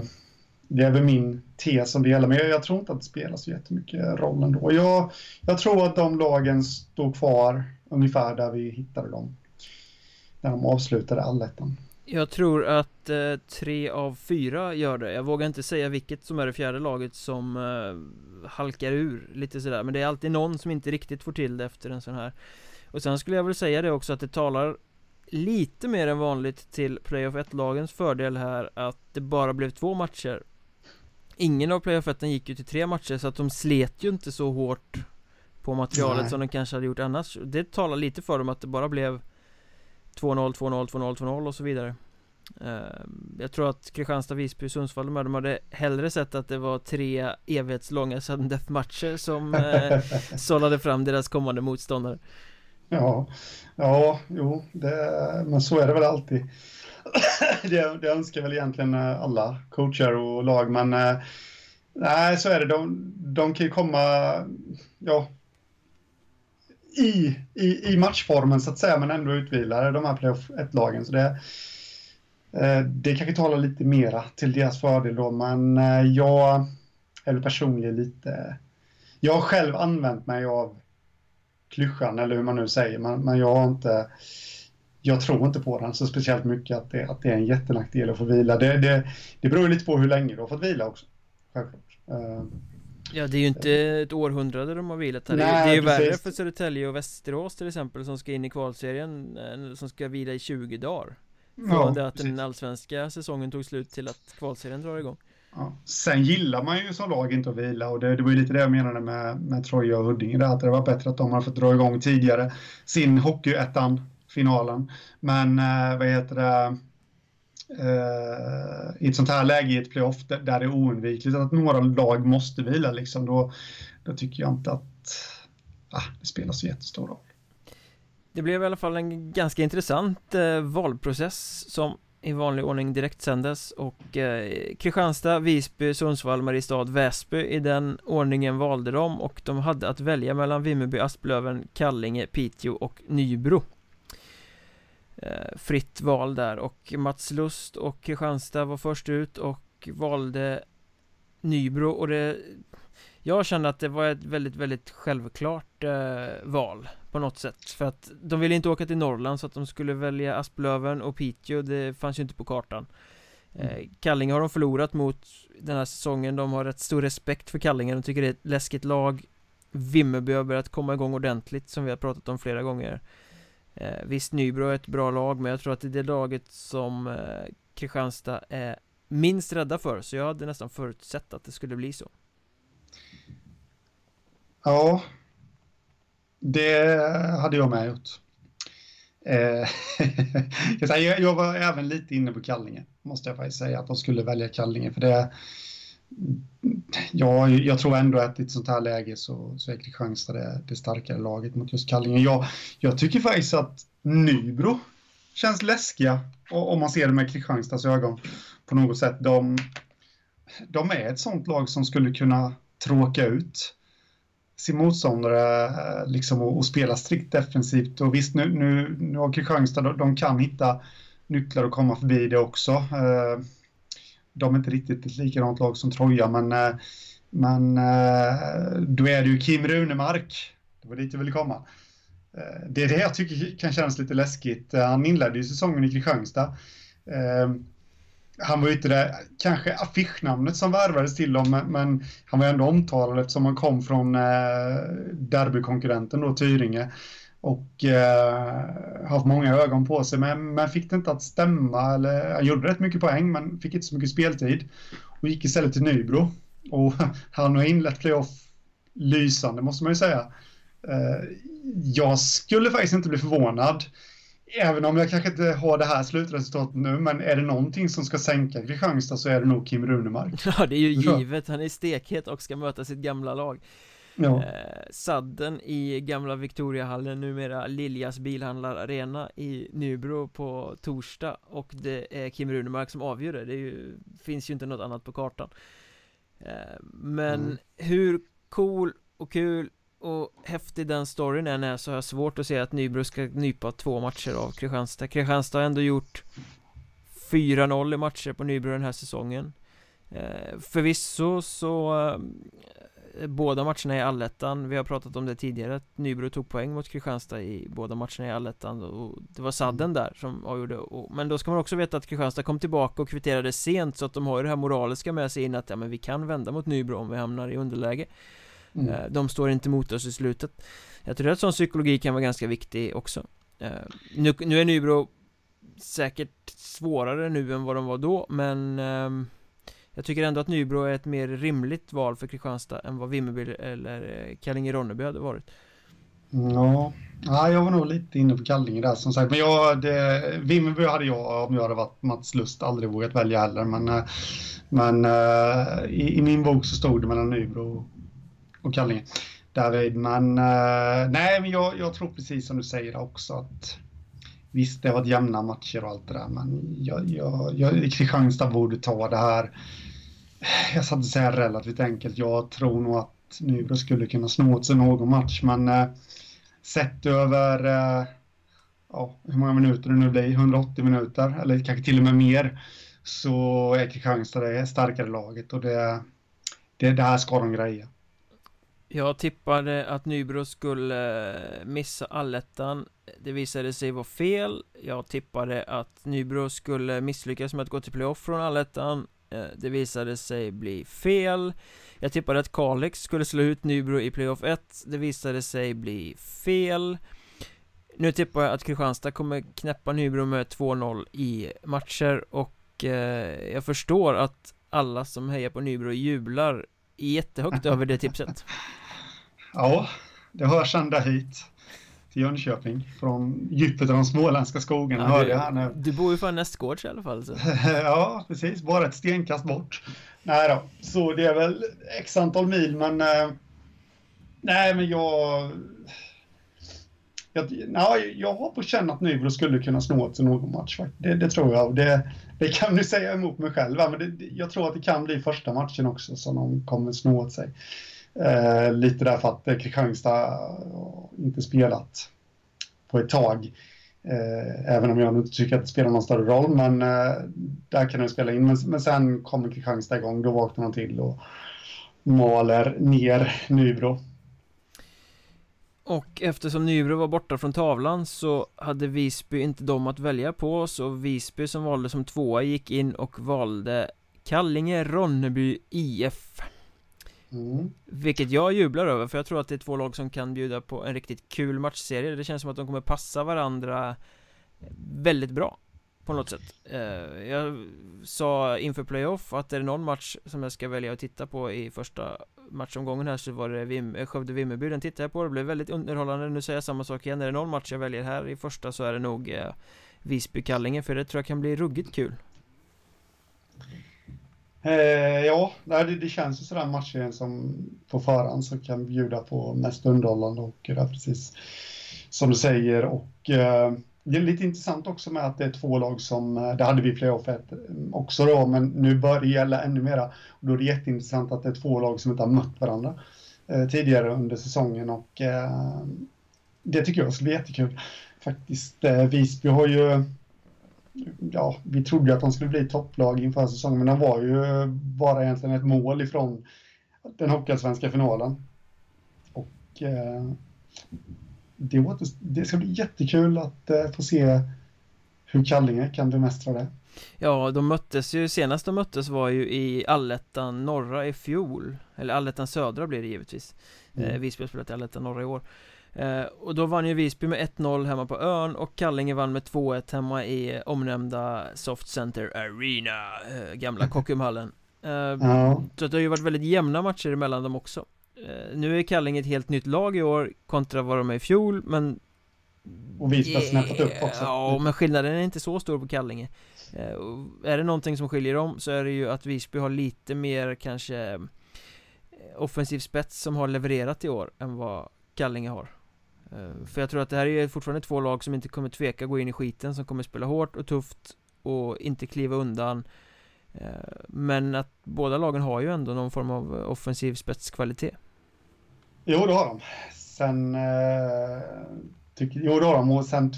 det är väl min tes som det gäller, men jag, jag, tror inte att det spelar så jättemycket roll ändå. Jag, jag tror att de lagen står kvar ungefär där vi hittade dem. När de avslutade allettan. Jag tror att eh, tre av fyra gör det. Jag vågar inte säga vilket som är det fjärde laget som eh, halkar ur lite sådär. Men det är alltid någon som inte riktigt får till det efter en sån här. Och sen skulle jag väl säga det också att det talar lite mer än vanligt till Playoff 1-lagens fördel här att det bara blev två matcher. Ingen av Playoff 1 gick ju till tre matcher så att de slet ju inte så hårt på materialet Nej. som de kanske hade gjort annars Det talar lite för dem att det bara blev 2-0, 2-0, 2-0, 2-0 och så vidare ehm, Jag tror att Kristianstad, Visby, Sundsvall de, de hade hellre sett att det var tre evighetslånga sudden death matcher som eh, sållade fram deras kommande motståndare Ja, ja, jo, det, men så är det väl alltid det, det önskar väl egentligen eh, alla coacher och lag men eh, Nej, så är det. De, de kan ju komma, ja, i, i, i matchformen så att säga, men ändå utvilade de här playoff 1-lagen. Så det, eh, det kanske talar lite mera till deras fördel då, men eh, jag är personligen lite... Jag har själv använt mig av klyschan, eller hur man nu säger, men, men jag har inte... Jag tror inte på den så speciellt mycket att det, att det är en jättenackdel att få vila. Det, det, det beror lite på hur länge du har fått vila också. Självklart. Eh, Ja det är ju inte ett århundrade de har vilat här Nej, Det är ju precis. värre för Södertälje och Västerås till exempel Som ska in i kvalserien Som ska vila i 20 dagar Från ja, det att precis. den allsvenska säsongen tog slut till att kvalserien drar igång ja. Sen gillar man ju som lag inte att vila och det, det var ju lite det jag menade med, med Troja och Huddinge där, att det var bättre att de hade fått dra igång tidigare sin Hockeyettan finalen Men eh, vad heter det eh, i ett sånt här läge i ett playoff där, där det är oundvikligt att några lag måste vila, liksom, då, då tycker jag inte att ah, det spelar så jättestor roll. Det blev i alla fall en ganska intressant eh, valprocess som i vanlig ordning direkt sändes och eh, Kristianstad, Visby, Sundsvall, Mariestad, Väsby i den ordningen valde de och de hade att välja mellan Vimmerby, Asplöven, Kallinge, Piteå och Nybro fritt val där. Och Mats Lust och Kristianstad var först ut och valde Nybro. Och det Jag kände att det var ett väldigt, väldigt självklart eh, val på något sätt. För att de ville inte åka till Norrland så att de skulle välja Asplöven och Piteå, det fanns ju inte på kartan. Eh, mm. Kallinge har de förlorat mot den här säsongen, de har rätt stor respekt för Kallinge, de tycker det är ett läskigt lag. Vimmerby har börjat komma igång ordentligt som vi har pratat om flera gånger Eh, visst, Nybro är ett bra lag, men jag tror att det är det laget som eh, Kristianstad är minst rädda för, så jag hade nästan förutsett att det skulle bli så. Ja, det hade jag med gjort. Eh, jag var även lite inne på Kallinge, måste jag faktiskt säga, att de skulle välja Kallinge, för det Ja, jag tror ändå att i ett sånt här läge så, så är Kristianstad det, det starkare laget mot just Kallinge. Jag, jag tycker faktiskt att Nybro känns läskiga om man ser det med Kristianstads ögon på något sätt. De, de är ett sånt lag som skulle kunna tråka ut sin motståndare eh, liksom, och, och spela strikt defensivt. Och visst, nu, nu, nu har Kristianstad, de, de kan hitta nycklar och komma förbi det också. Eh, de är inte riktigt ett likadant lag som Troja, men, eh, men eh, då är det ju Kim Runemark. Det var dit jag ville komma. Eh, det är det jag tycker kan kännas lite läskigt. Han inledde ju säsongen i Kristianstad. han var ju inte det kanske affischnamnet som värvades till dem, men, han var ändå omtalad eftersom han kom från derbykonkurrenten då, Tyringe. Och eh, haft många ögon på sig, men, men fick det inte att stämma. Eller, han gjorde rätt mycket poäng, men fick inte så mycket speltid. Och gick istället till Nybro. Och han har inlett playoff lysande, måste man ju säga. Eh, jag skulle faktiskt inte bli förvånad Även om jag kanske inte har det här slutresultatet nu, men är det någonting som ska sänka Kristianstad så är det nog Kim Runemark. Ja, det är ju givet. Han är stekhet och ska möta sitt gamla lag. Ja. Eh, sadden i gamla Victoriahallen, numera Liljas bilhandlararena i Nybro på torsdag och det är Kim Runemark som avgör det. Det ju, finns ju inte något annat på kartan. Eh, men mm. hur cool och kul och häftig den storyn än är så har jag svårt att se att Nybro ska nypa två matcher av Kristianstad Kristianstad har ändå gjort 4-0 i matcher på Nybro den här säsongen eh, Förvisso så eh, Båda matcherna i allettan, vi har pratat om det tidigare att Nybro tog poäng mot Kristianstad i båda matcherna i allettan och det var sadden där som avgjorde och, Men då ska man också veta att Kristianstad kom tillbaka och kvitterade sent så att de har ju det här moraliska med sig in att ja men vi kan vända mot Nybro om vi hamnar i underläge. Mm. Eh, de står inte mot oss i slutet. Jag tror att sån psykologi kan vara ganska viktig också. Eh, Nu, nu är Nybro säkert svårare nu än vad de var då men ehm, jag tycker ändå att Nybro är ett mer rimligt val för Kristianstad än vad Vimmerby eller eh, Kallinge-Ronneby hade varit Ja, ja, jag var nog lite inne på Kallinge där som sagt. Men jag, det, Vimmerby hade jag, om jag hade varit Mats Lust, aldrig vågat välja heller. Men, eh, men eh, i, i min bok så stod det mellan Nybro och Kallinge. David, men nej, men jag, jag, tror precis som du säger också att visst, det har varit jämna matcher och allt det där, men jag, jag, jag, Kristianstad borde ta det här. Jag satt och säga relativt enkelt. Jag tror nog att Nybro skulle kunna snå åt sig någon match, men eh, sett över eh, ja, hur många minuter det nu blir, 180 minuter eller kanske till och med mer, så är Kristianstad det starkare laget och det, det, det här ska de greja. Jag tippade att Nybro skulle eh, missa allettan Det visade sig vara fel Jag tippade att Nybro skulle misslyckas med att gå till playoff från allettan det visade sig bli fel. Jag tippade att Kalix skulle slå ut Nybro i playoff 1 Det visade sig bli fel. Nu tippar jag att Kristianstad kommer knäppa Nybro med 2-0 i matcher och eh, jag förstår att alla som hejar på Nybro jublar jättehögt över det tipset. Ja, det hörs ända hit till Jönköping från djupet av de småländska skogarna ja, hörde jag här nu. Du bor ju fan nästgårds i alla fall. Så. ja, precis. Bara ett stenkast bort. Nej då, så det är väl x antal mil, men eh, nej, men jag jag, nej, jag har på känn att Nybro skulle kunna snå till någon match. Det, det tror jag. Det, det kan nu säga emot mig själv, men det, jag tror att det kan bli första matchen också som de kommer snå åt sig. Eh, lite därför att eh, Kristianstad inte spelat på ett tag. Eh, även om jag inte tycker att det spelar någon större roll, men eh, där kan det spela in. Men, men sen kommer Kristianstad igång, då vaknar man till och maler ner Nybro. Och eftersom Nybro var borta från tavlan så hade Visby inte dem att välja på så Visby som valde som tvåa gick in och valde Kallinge Ronneby IF mm. Vilket jag jublar över för jag tror att det är två lag som kan bjuda på en riktigt kul matchserie. Det känns som att de kommer passa varandra väldigt bra på något sätt. Eh, jag sa inför playoff att är det någon match som jag ska välja att titta på i första matchomgången här så var det Vim Skövde-Vimmerby. Den tittade jag på, det blev väldigt underhållande. Nu säger jag samma sak igen, är det någon match jag väljer här i första så är det nog eh, Visby-Kallinge för det tror jag kan bli ruggigt kul eh, Ja, det, det känns ju sådär matchen som på förhand som kan bjuda på mest underhållande och det är precis som du säger och eh, det är lite intressant också med att det är två lag som, eh, det hade vi i playoff mm, också då, men nu börjar det gälla ännu mera. Och då är det jätteintressant att det är två lag som inte har mött varandra eh, tidigare under säsongen och eh, det tycker jag skulle bli jättekul. Faktiskt, eh, Visby har ju, ja, vi trodde att de skulle bli topplag inför säsongen, men de var ju bara egentligen ett mål ifrån den hockeyallsvenska finalen. Och eh, det, det ska bli jättekul att eh, få se hur Kallinge kan bemästra det. Ja, de möttes ju, senast de möttes var ju i Allettan norra i fjol Eller Allettan södra blir det givetvis mm. eh, Visby har spelat i Allettan norra i år eh, Och då vann ju Visby med 1-0 hemma på ön och Kallinge vann med 2-1 hemma i omnämnda Soft Center Arena eh, Gamla Kockumhallen eh, ja. Så det har ju varit väldigt jämna matcher emellan dem också. Nu är Kallinge ett helt nytt lag i år kontra vad de är i fjol men och Visby har snäppat upp också. Ja, men skillnaden är inte så stor på Kallinge. Är det någonting som skiljer dem så är det ju att Visby har lite mer kanske offensiv spets som har levererat i år än vad Kallinge har Eh, för jag tror att det här är fortfarande två lag som inte kommer tveka gå in i skiten som kommer spela hårt och tufft och inte kliva undan. Eh, men att båda lagen har ju ändå någon form av offensiv spetskvalitet. Jo, det har de. Sen eh, tycker, Jo, det har de. Och sen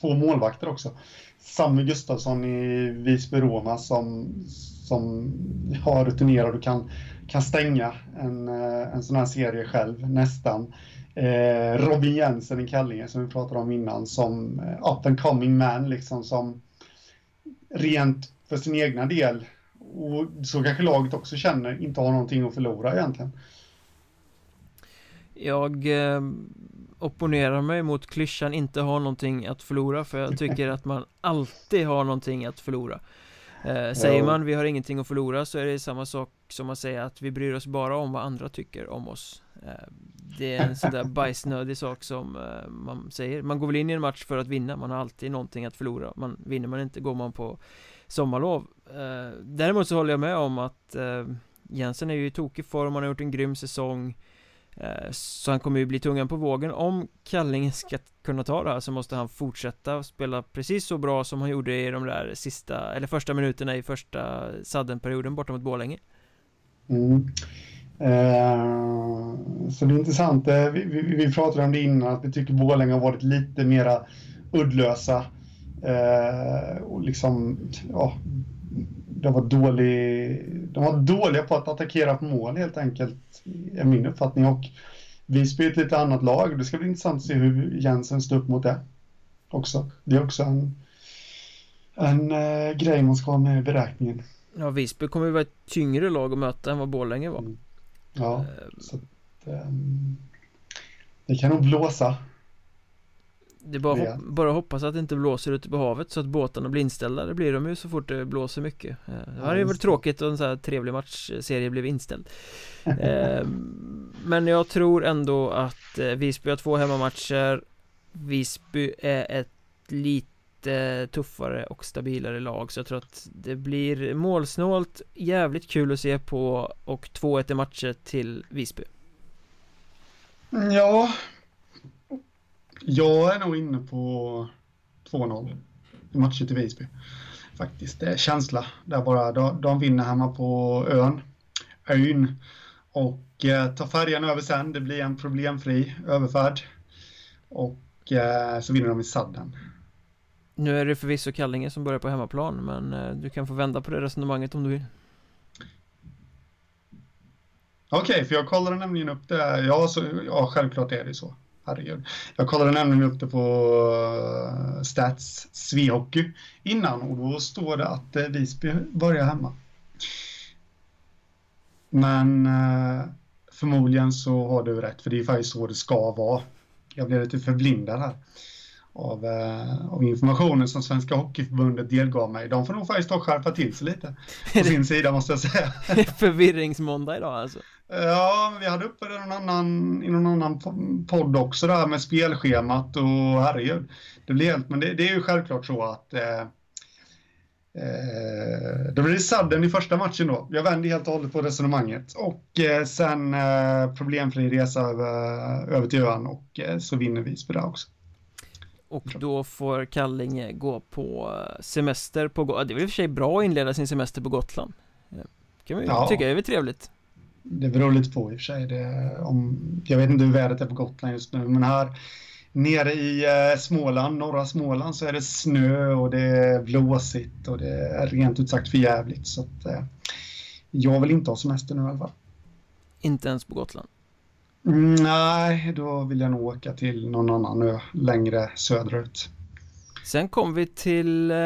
två målvakter också. Sammy Gustafsson i Visby-Roma som, som har rutinerad och kan, kan stänga en, eh, en sån här serie själv, nästan. Eh, Robin Jensen i Kallinge som vi pratade om innan som eh, up and coming man liksom som rent för sin egna del och så kanske laget också känner inte har någonting att förlora egentligen. Jag eh, opponerar mig mot klyschan inte ha någonting att förlora för jag tycker att man alltid har någonting att förlora. Eh, Säger man vi har ingenting att förlora så är det samma sak som att säga att vi bryr oss bara om vad andra tycker om oss. Eh, det är en sån där bajsnödig sak som eh, man säger. Man går väl in i en match för att vinna, man har alltid någonting att förlora. Man, Vinner man inte går man på sommarlov. Eh, Däremot så håller jag med om att eh, Jensen är ju i tokig form, han har gjort en grym säsong. Eh, så han kommer ju bli tungan på vågen. Om Kallinge ska kunna ta det här så måste han fortsätta spela precis så bra som han gjorde i de där sista Eller första minuterna i första saddenperioden borta mot Borlänge. Mm eh, Så det är intressant, eh, vi, vi, vi, pratade om det innan att vi tycker Borlänge har varit lite mera uddlösa eh, och liksom, ja, de var, dålig, de var dåliga på att attackera på mål helt enkelt, är min uppfattning. Och Visby är ett lite annat lag. Det ska bli intressant att se hur Jensen står upp mot det också. Det är också en, en grej man ska ha med i beräkningen. Ja, Visby kommer ju vara ett tyngre lag att möta än vad Borlänge var. Mm. Ja, äh, så att, ähm, det kan nog blåsa. Det är bara, hop bara hoppas att det inte blåser ute på havet så att båtarna blir inställda. Det blir de ju så fort det blåser mycket. Eh, Det hade ju varit tråkigt om en sån här trevlig matchserie blev inställd. Men jag tror ändå att eh, Visby har två hemmamatcher. Visby är ett lite tuffare och stabilare lag så jag tror att det blir målsnålt Jävligt kul att se på och 2-1 i matcher till Visby mm, Ja jag är nog inne på 2-0 i matcher till Visby. Faktiskt, det är känsla där bara. De, de vinner hemma på ön, ön och eh, tar färjan över sen. Det blir en problemfri överfärd och eh, så vinner de i sadden. Nu är det förvisso Kallinge som börjar på hemmaplan men eh, du kan få vända på det resonemanget om du vill. Okej, okay, för jag kollade nämligen upp det. Ja, så, ja, självklart är det så herregud. Jag kollade nämligen upp det på eh, Stats Svehockey innan och då står det att eh, Visby börjar hemma. Men förmodligen så har du rätt, för det är faktiskt så det ska vara. Jag blev lite förblindad här av, uh, av informationen som Svenska Hockeyförbundet delgav mig. De får nog faktiskt ta skärpa till sig lite på sin sida måste jag säga. Förvirringsmåndag idag alltså? Ja, vi hade uppe det någon annan, i någon annan podd också där med spelschemat och herregud. Det blir helt, men det, det är ju självklart så att eh, eh, då blir det sadden i första matchen då. Jag vänder helt och hållet på resonemanget och eh, sen eh, problemfri resa över, över till ön och eh, så vinner vi på det också. Och då får Kallinge gå på semester på Det är väl i och för sig bra att inleda sin semester på Gotland. kan man ju ja. tycka, det är väl trevligt. Det beror lite på i och för sig. Det, om, jag vet inte hur vädret är på Gotland just nu, men här nere i eh, Småland, norra Småland, så är det snö och det är blåsigt och det är rent ut sagt för jävligt. Så att, eh, jag vill inte ha semester nu i alla fall. Inte ens på Gotland? Mm, nej, då vill jag nog åka till någon annan ö längre söderut. Sen kom vi till eh,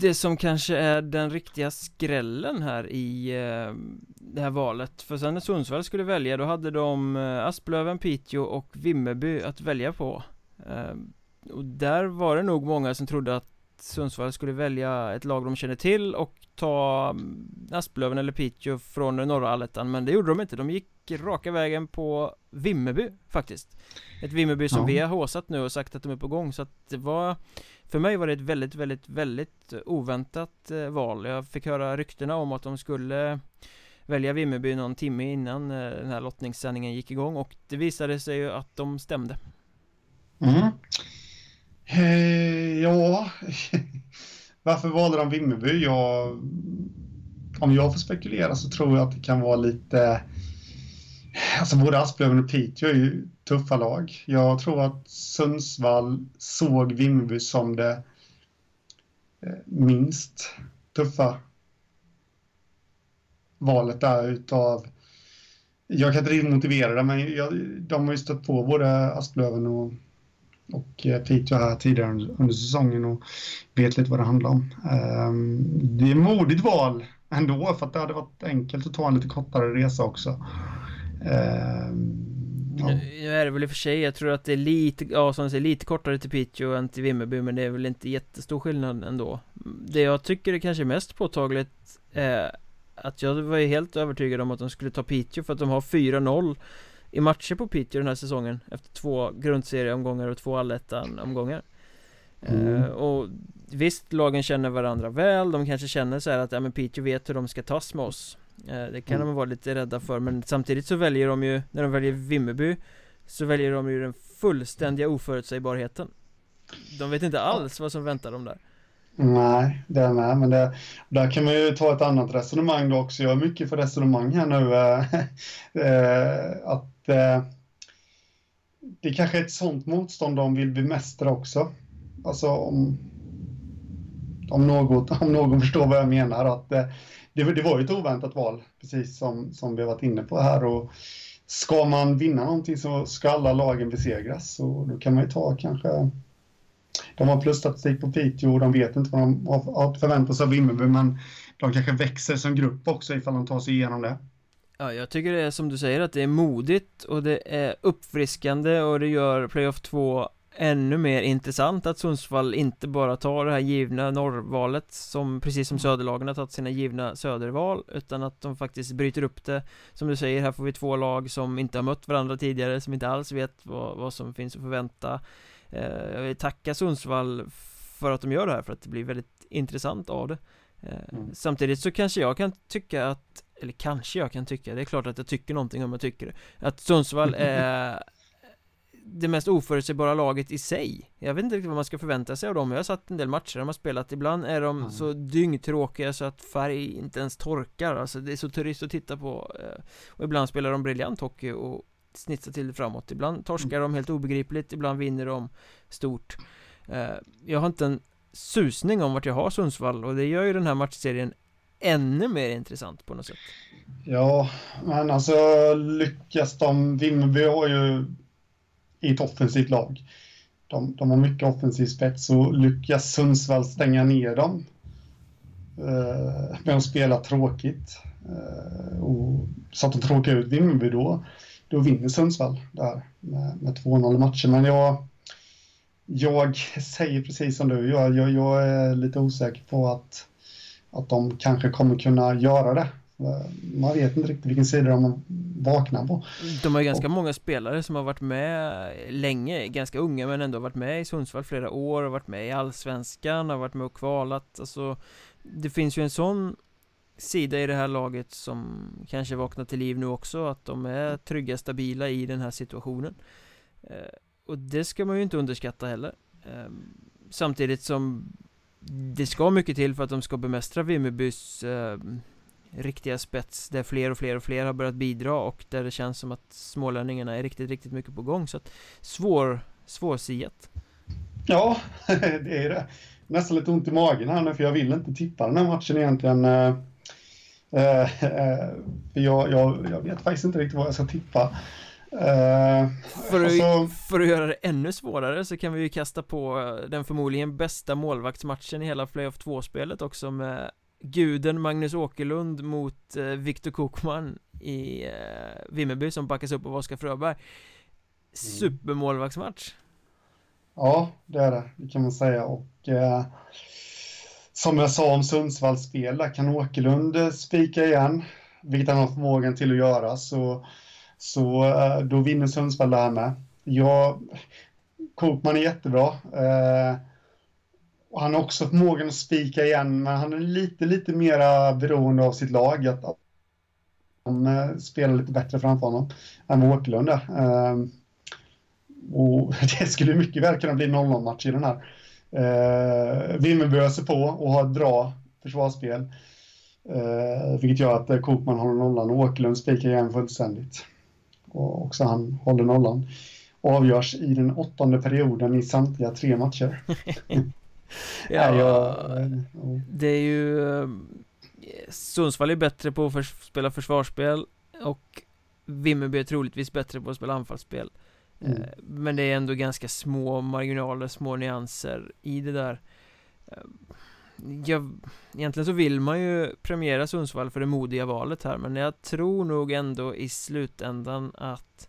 det som kanske är den riktiga skrällen här i eh, det här valet För sen när Sundsvall skulle välja då hade de eh, Asplöven, Piteå och Vimmerby att välja på eh, Och där var det nog många som trodde att Sundsvall skulle välja ett lag de känner till och ta mm, Asplöven eller Piteå från norra allettan Men det gjorde de inte, de gick raka vägen på Vimmerby faktiskt Ett Vimmerby som ja. vi har håsat nu och sagt att de är på gång så att det var För mig var det ett väldigt, väldigt, väldigt oväntat eh, val Jag fick höra ryktena om att de skulle välja Vimmerby någon timme innan eh, den här lottningssändningen gick igång och det visade sig ju att de stämde mm. Eh, ja, varför valde de Vimmerby? Jag, om jag får spekulera så tror jag att det kan vara lite... Alltså både Asplöven och Piteå är ju tuffa lag. Jag tror att Sundsvall såg Vimmerby som det eh, minst tuffa valet där utav jag kan inte riktigt motivera det, men jag, de har ju stött på både Asplöven och och eh, Piteå här tidigare under säsongen och vet lite vad det handlar om. Ehm, det är modigt val ändå för att det hade varit enkelt att ta en lite kortare resa också. Ehm, ja. Nu är det väl i och för sig, jag tror att det är lite, ja som du säger, lite kortare till Piteå än till Vimmerby men det är väl inte jättestor skillnad ändå. Det jag tycker är kanske mest påtagligt är att jag var ju helt övertygad om att de skulle ta Piteå för att de har 4-0 i matcher på Piteå den här säsongen Efter två grundserieomgångar och två allettan-omgångar mm. uh, Och visst, lagen känner varandra väl De kanske känner så att, ja men Piteå vet hur de ska tas med oss uh, Det kan mm. de vara lite rädda för Men samtidigt så väljer de ju, när de väljer Vimmerby Så väljer de ju den fullständiga oförutsägbarheten De vet inte alls vad som väntar dem där Nej, det är med. Men det, där kan man ju ta ett annat resonemang då också. Jag är mycket för resonemang här nu. Eh, att eh, det kanske är ett sånt motstånd de vill bemästra också. Alltså om, om, något, om någon förstår vad jag menar. Att eh, det, det var ju ett oväntat val, precis som, som vi varit inne på här. Och ska man vinna någonting så ska alla lagen besegras. Och då kan man ju ta kanske de har plusstatistik på Piteå och de vet inte vad de har förväntat sig av Vimmerby men de kanske växer som grupp också ifall de tar sig igenom det. Ja, jag tycker det är som du säger att det är modigt och det är uppfriskande och det gör Playoff 2 ännu mer intressant att Sundsvall inte bara tar det här givna norrvalet som precis som söderlagen har tagit sina givna söderval utan att de faktiskt bryter upp det. Som du säger här får vi två lag som inte har mött varandra tidigare som inte alls vet vad, vad som finns att förvänta. Eh, jag vill tacka Sundsvall för att de gör det här för att det blir väldigt intressant av det. Eh, mm. samtidigt så kanske jag kan tycka att eller kanske jag kan tycka, det är klart att jag tycker någonting om jag tycker det. Att Sundsvall är det mest oförutsägbara laget i sig. Jag vet inte riktigt vad man ska förvänta sig av dem. Jag har satt en del matcher de har spelat. Ibland är de mm. så dyngtråkiga så att färg inte ens torkar. Alltså det är så turist att titta på eh, Och ibland spelar de briljant hockey och snitsar till det framåt. Ibland torskar mm. de helt obegripligt Ibland vinner de stort. Eh, Jag har inte en susning om vart jag har Sundsvall och det gör ju den här matchserien ännu mer intressant på något sätt. Ja, men alltså lyckas de, Vimmerby har ju i ett offensivt lag. De, de har mycket offensiv spets och lyckas Sundsvall stänga ner dem eh, med att spela tråkigt eh, och så att de tråkar ut Vimmerby då, då vinner Sundsvall där med, med 2-0 matcher. Men jag, jag säger precis som du, jag, jag, jag är lite osäker på att att de kanske kommer kunna göra det. Man vet inte riktigt vilken sida de vaknar på. De har ju ganska och, många spelare som har varit med länge, ganska unga men ändå varit med i Sundsvall flera år, har varit med i Allsvenskan, har varit med och kvalat. Alltså, det finns ju en sån sida i det här laget som kanske vaknar till liv nu också, att de är trygga, stabila i den här situationen. Eh, och det ska man ju inte underskatta heller. Eh, samtidigt som det ska mycket till för att de ska bemästra Vimmerbys eh, riktiga spets där fler och fler och fler har börjat bidra och där det känns som att smålänningarna är riktigt, riktigt mycket på gång. Så att svår, svårsiat Ja, det är det. Nästan lite ont i magen här nu för jag vill inte tippa den här matchen egentligen eh, eh, eh jag, jag, jag vet faktiskt inte riktigt vad jag ska tippa eh, för, att, alltså... för att göra det ännu svårare så kan vi ju kasta på den förmodligen bästa målvaktsmatchen i hela Playoff 2-spelet också med Guden Magnus Åkerlund mot eh, Viktor Kokman i eh, Vimmerby som backas upp av Oskar Fröberg. Mm. Supermålvaktsmatch. Ja, det är det, det kan man säga. Och eh, som jag sa om Sundsvalls spel, där kan Åkerlund eh, spika igen, vilket han har förmågan till att göra, så, så eh, då vinner Sundsvall det här med. Jag, Kokman är jättebra. Eh, och han har också förmågan att spika igen, men han är lite, lite mera beroende av sitt lag. Att, att de eh, spelar lite bättre framför honom än vad Åkerlund är. Eh, och det skulle mycket väl kunna bli 0-0-match i den här. Eh, Vimmerby öser på och har ett bra försvarsspel. Eh, vilket gör att eh, Kokman håller nollan och Åkerlund spikar igen fullständigt. Och också han håller nollan. Och avgörs i den åttonde perioden i samtliga tre matcher. ja, jag, det är ju eh, Sundsvall är bättre på att spela försvarsspel och Vimmerby är troligtvis bättre på att spela anfallsspel. Mm. Eh, men det är ändå ganska små marginaler, små nyanser i det där eh, jag, Egentligen så vill man ju premiera Sundsvall för det modiga valet här Men jag tror nog ändå i slutändan att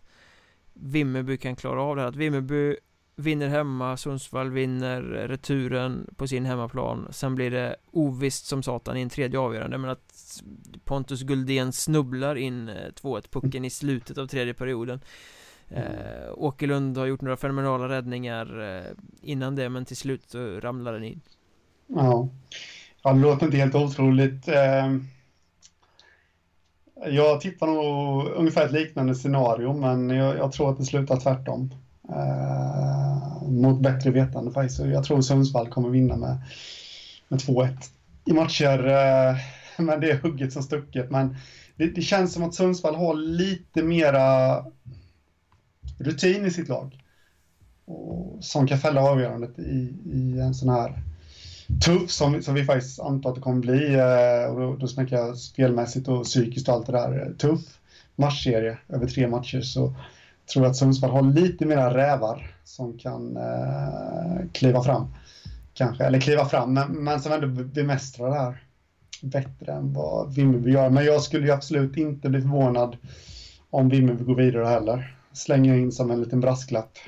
Vimmerby kan klara av det här. Att Vimmerby vinner hemma, Sundsvall vinner returen på sin hemmaplan Sen blir det ovisst som satan i en tredje avgörande. Men att Pontus Guldén snubblar in 2-1 eh, pucken i slutet av tredje perioden. Eh, Åkerlund har gjort några fenomenala räddningar eh, innan det men till slut så ramlar den in. Ja, ja det låter inte helt otroligt. Eh, jag tippar nog ungefär ett liknande scenario men jag, jag tror att det slutar tvärtom. Eh, mot bättre vetande faktiskt. Jag tror Sundsvall kommer vinna med, med 2-1 i matcher. Eh, men det är hugget som stucket. Men det, det känns som att Sundsvall har lite mera rutin i sitt lag. Och som kan fälla avgörandet i, i en sån här tuff som, som vi faktiskt antar att det kommer bli. Eh, och då, då snackar jag spelmässigt och psykiskt och allt det där. Eh, tuff matchserie över tre matcher så tror jag att Sundsvall har lite mera rävar som kan eh, kliva fram. Kanske, eller kliva fram, men, men som ändå bemästrar det här bättre än vad Vimmerby gör. Men jag skulle ju absolut inte bli förvånad om Vimmerby går vidare heller slänger in som en liten brasklapp.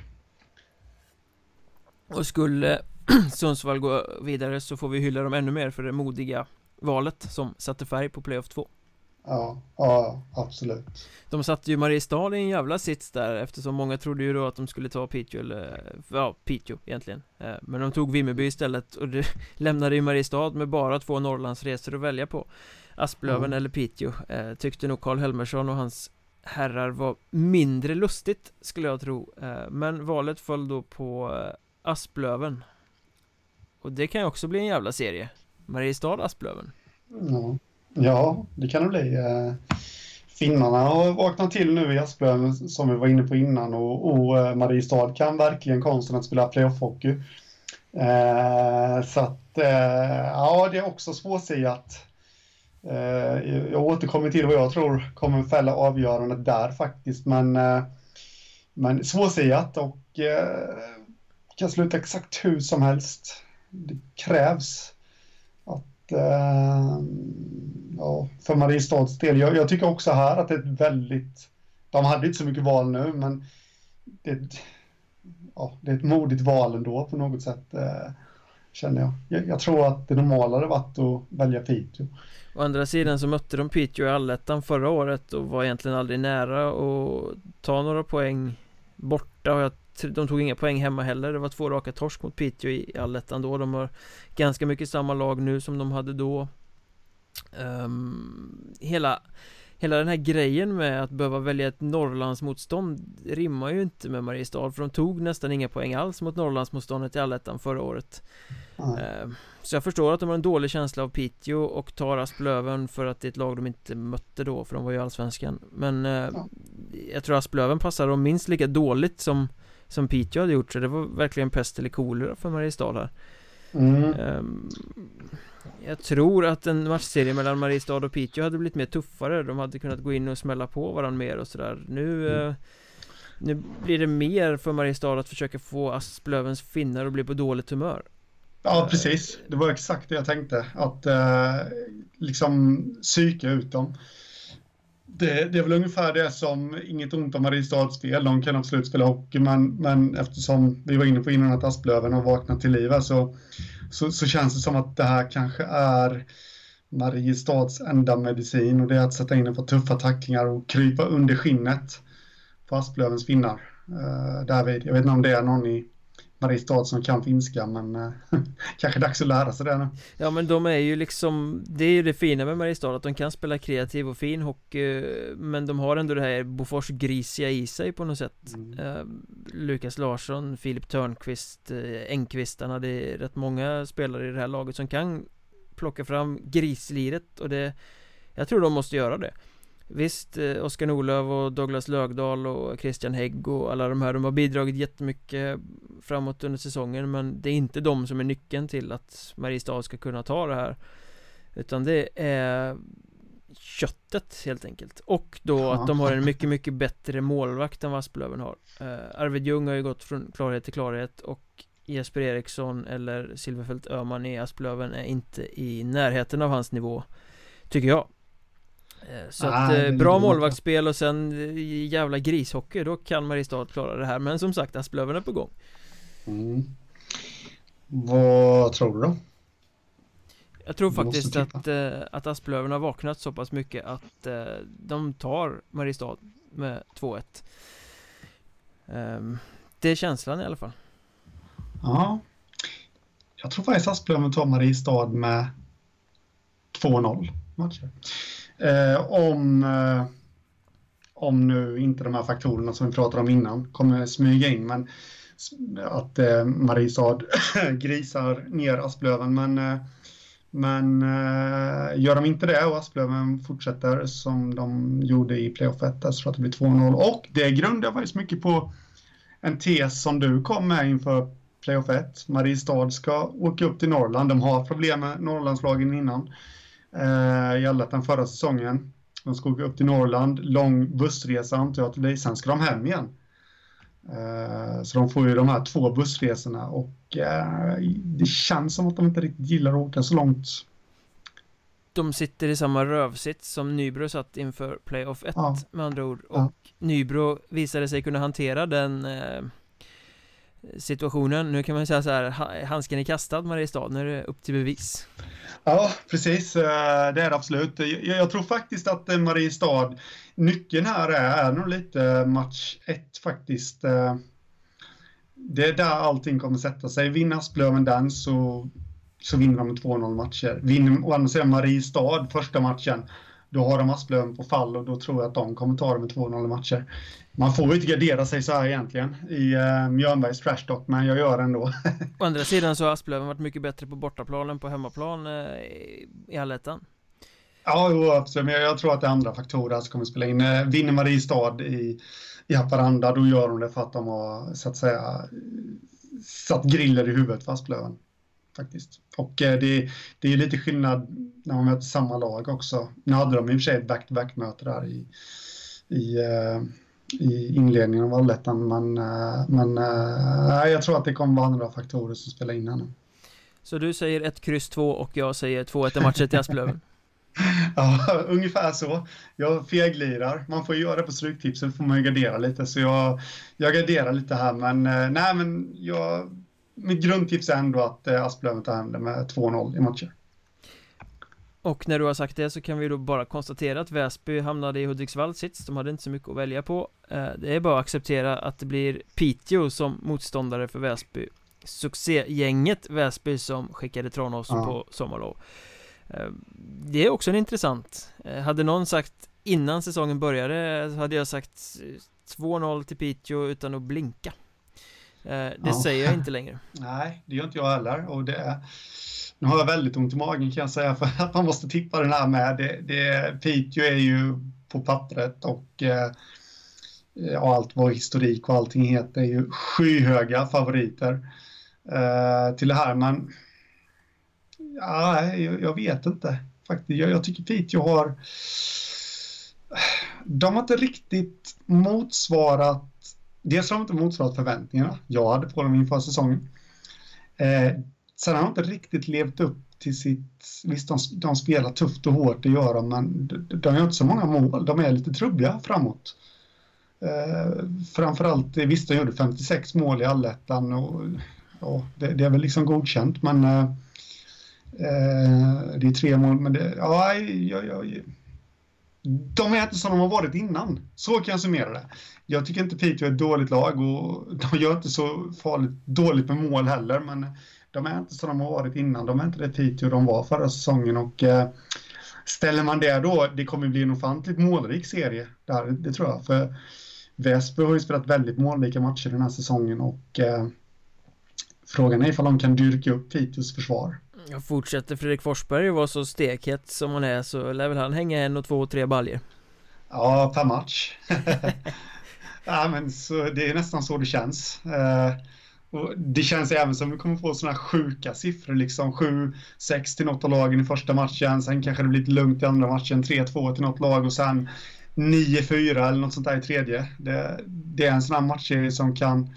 Och skulle Sundsvall gå vidare så får vi hylla dem ännu mer för det modiga valet som satte färg på playoff 2. Ja, ja, absolut. De satte ju Mariestad i en jävla sits där eftersom många trodde ju då att de skulle ta Piteå eller, ja, Piteå egentligen. Eh, men de tog Vimmerby istället och det lämnade ju Mariestad med bara två Norrlandsresor att välja på. Asplöven mm. eller Piteå, eh, tyckte nog Karl Helmersson och hans herrar var mindre lustigt skulle jag tro eh, Men valet föll då på Asplöven och det kan ju också bli en jävla serie. Mariestad Asplöven. Ja, ja det kan det bli. Eh, finnarna har vaknat till nu i Asplöven som vi var inne på innan. Och, och eh, Mariestad kan verkligen konsten att spela playoff-hockey. Eh, Så att eh, ja, det är också svårsiat. Eh, jag återkommer till vad jag tror kommer fälla avgörandet där faktiskt, men, eh, men svårsiat och eh, kan sluta exakt hur som helst. Det krävs att, eh, ja, för Mariestads del, jag, jag, tycker också här att det är ett väldigt, de hade inte så mycket val nu, men det, ja, det är ett modigt val ändå på något sätt, eh, känner jag. jag. Jag tror att det normala hade varit att välja Piteå. Å andra sidan så mötte de Piteå i allettan förra året och var egentligen aldrig nära att ta några poäng borta och jag, de tog inga poäng hemma heller. Det var två raka torsk mot Piteå i allettan då. De har ganska mycket samma lag nu som de hade då. Um, Hela Hela den här grejen med att behöva välja ett Norrlandsmotstånd rimmar ju inte med Mariestad för de tog nästan inga poäng alls mot Norrlandsmotståndet i allettan förra året. Mm. Så jag förstår att de har en dålig känsla av Piteå och tar Asplöven för att det är ett lag de inte mötte då för de var ju allsvenskan. Men eh, jag tror Asplöven passar dem minst lika dåligt som Som Piteå hade gjort så det var verkligen pest eller kolera för Mariestad här mm. um, jag tror att en matchserie mellan Mariestad och Piteå hade blivit mer tuffare De hade kunnat gå in och smälla på varandra mer och sådär Nu mm. Nu blir det mer för Mariestad att försöka få Asplövens finnar att bli på dåligt humör Ja, precis. Det var exakt det jag tänkte. Att eh, liksom psyka ut dem. Det, det, är väl ungefär det som, inget ont om Mariestads fel, de kan absolut spela hockey, men, men eftersom vi var inne på innan att Asplöven har vaknat till liv så, så, så, känns det som att det här kanske är Mariestads enda medicin och det är att sätta in ett par tuffa tacklingar och krypa under skinnet på Asplövens finnar. Uh, eh, David, jag vet inte om det är någon i Mariestad som kan finska men eh, kanske dags att lära sig det nu. Ja men de är ju liksom Det är ju det fina med Mariestad att de kan spela kreativ och fin hockey Men de har ändå det här Bofors grisiga i sig på något sätt mm. eh, Lukas Larsson, Filip Törnqvist, eh, Engqvistarna Det är rätt många spelare i det här laget som kan Plocka fram grisliret och det Jag tror de måste göra det Visst, eh, Oskar Norlöf och Douglas Lögdal och Christian Hägg och alla de här De har bidragit jättemycket framåt under säsongen Men det är inte de som är nyckeln till att Mariestad ska kunna ta det här. Utan det är köttet helt enkelt. Och då ja. att de har en mycket, mycket bättre målvakt än vad Asplöven har. Uh, Arvid Ljung har ju gått från klarhet till klarhet och Jesper Eriksson eller Silverfält Öhman i Asplöven är inte i närheten av hans nivå Tycker jag. Eh, så ah, att, eh, bra målvaktsspel och sen eh, jävla grishockey, då kan Mariestad klara det här. Men som sagt, Asplöven är på gång. Mm. Vad tror du då? Jag tror faktiskt att, att Asplöven har vaknat så pass mycket att de tar Mariestad med 2-1 um, Det är känslan i alla fall. Ja. Jag tror faktiskt Asplöven tar Mariestad med 2-0 matcher Eh, om, eh, om nu inte de här faktorerna som vi pratade om innan kommer smyga in. Men att eh, Mariestad grisar ner Asplöven. Men, eh, men eh, gör de inte det och Asplöven fortsätter som de gjorde i playoff 1 så tror att det blir 2-0. Och det grundar faktiskt mycket på en tes som du kom med inför playoff 1. Mariestad ska åka upp till Norrland. De har problem med Norrlandslagen innan eh, i allettan förra säsongen. De ska åka upp till Norrland, lång bussresa antar jag att det blir, sen ska de hem igen. Eh, så de får ju de här två bussresorna och eh, det känns som att de inte riktigt gillar att åka så långt. De sitter i samma rövsitt som Nybro satt inför playoff 1 ja. med andra ord och ja. Nybro visade sig kunna hantera den eh, situationen. Nu kan man säga så här, handsken är kastad Mariestad, nu är det upp till bevis. Ja, precis. Eh, det är det absolut. Jag tror faktiskt att eh, Mariestad, nyckeln här är, är nog lite eh, match 1 faktiskt. Det är där allting kommer sätta sig. Vinner Asplöven den så, så vinner de med 2-0 matcher. Vinner å andra sidan Mariestad första matchen, då har de Asplöven på fall och då tror jag att de kommer ta det med 2-0 matcher. Man får ju inte gardera sig så här egentligen i uh, Mjörnbergs trash talk, men jag gör det ändå. Å andra sidan så har Asplöven varit mycket bättre på bortaplan än på hemmaplan uh, i allettan. Ja, jo, absolut. Men jag tror att det är andra faktorer som kommer spela in. Uh, vinner Mariestad i, i Haparanda, då gör de det för att de har, så att säga, satt griller i huvudet för Asplöven. Faktiskt. Och uh, det, det är lite skillnad när man möter samma lag också. Nu hade de i och för sig ett back-to-back-möte där i, i i inledningen av allettan. Men, eh, men äh, jag tror att det kommer vara andra faktorer som spelar in här nu. Så du säger ett kryss 2 och jag säger 2-1 i matchen till Asplöven? ja, ungefär så. Jag feglirar. Man får göra det på stryktipset, får man ju gardera lite. Så jag, jag garderar lite här, men nej, men jag, mitt grundtips är ändå att äh, Asplöven tar hem det med 2-0 i matcher. Och när du har sagt det så kan vi då bara konstatera att Väsby hamnade i Hudiksvalls sits. De hade inte så mycket att välja på. Eh, Det är bara att acceptera att det blir Piteå som motståndare för Väsby. Succégänget Väsby som skickade Tranås ja. på sommarlov. Eh, Det är också en intressant eh, Hade någon sagt innan säsongen började så hade jag sagt 2-0 till Piteå utan att blinka Det ja. säger jag inte längre Nej, det gör inte jag heller och det är nu har jag väldigt ont i magen kan jag säga för att man måste tippa den här med. Det, det, Piteå är ju på pappret och eh, allt vad historik och allting heter är ju skyhöga favoriter eh, till det här. Men ja, jag, jag vet inte faktiskt. Jag, jag tycker Piteå har de har inte riktigt motsvarat dels har de inte motsvarat förväntningarna jag hade på dem inför säsongen. Eh, sen har de inte riktigt levt upp till sitt... Visst, de, de spelar tufft och hårt, det gör de, men de, de gör inte så många mål. De är lite trubbiga framåt. Eh, framförallt, visst, de gjorde 56 mål i allettan och och det, det, är väl liksom godkänt, men eh, eh det är tre mål, men det, ja, jag, jag, de är inte som de har varit innan. Så kan jag summera det. Jag tycker inte Piteå är ett dåligt lag och de gör inte så farligt dåligt med mål heller, men de är inte som de har varit innan. De är inte det Piteå de var förra säsongen och eh, ställer man det då, det kommer bli en ofantligt målrik serie där, det tror jag. För Väsby har ju spelat väldigt målrika matcher den här säsongen och eh, frågan är ifall de kan dyrka upp Piteås försvar. Jag fortsätter Fredrik Forsberg vara så stekhet som han är så lär väl han hänga en och två och tre baljer. Ja, per match. ja, men så, det är nästan så det känns. Eh, och det känns även som att vi kommer få sådana sjuka siffror, liksom 7-6 till något av lagen i första matchen, sen kanske det blir lite lugnt i andra matchen, 3-2 till något lag och sen 9-4 eller något sånt där i tredje. Det, det är en sån här matchserie som kan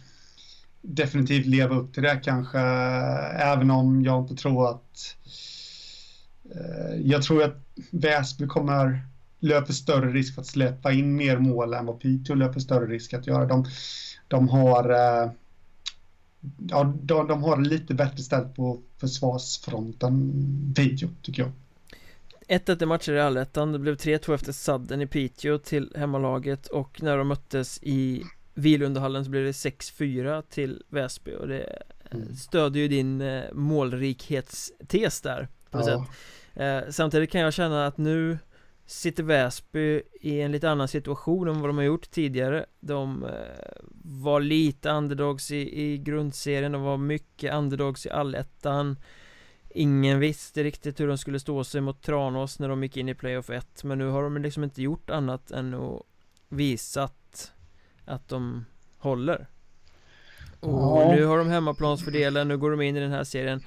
definitivt leva upp till det kanske, även om jag inte tror att... Eh, jag tror att Väsby kommer löper större risk för att släppa in mer mål än vad Piteå löper större risk att göra. De, de har... Eh, ja, de, de har lite bättre ställt på försvarsfronten, Piteå, tycker jag. 1-1 i matcher i allettan, det blev 3-2 efter sadden i Piteå till hemmalaget och när de möttes i Vilundahallen så blev det 6-4 till Väsby och det mm. stödjer ju din eh, målrikhetstes där på ja. sätt eh, Samtidigt kan jag känna att nu sitter Väsby i en lite annan situation än vad de har gjort tidigare De eh, var lite underdogs i, i grundserien, de var mycket underdogs i allettan Ingen visste riktigt hur de skulle stå sig mot Tranås när de gick in i playoff 1 Men nu har de liksom inte gjort annat än att visat att de håller. Och ja. nu har de hemmaplansfördelen, nu går de in i den här serien.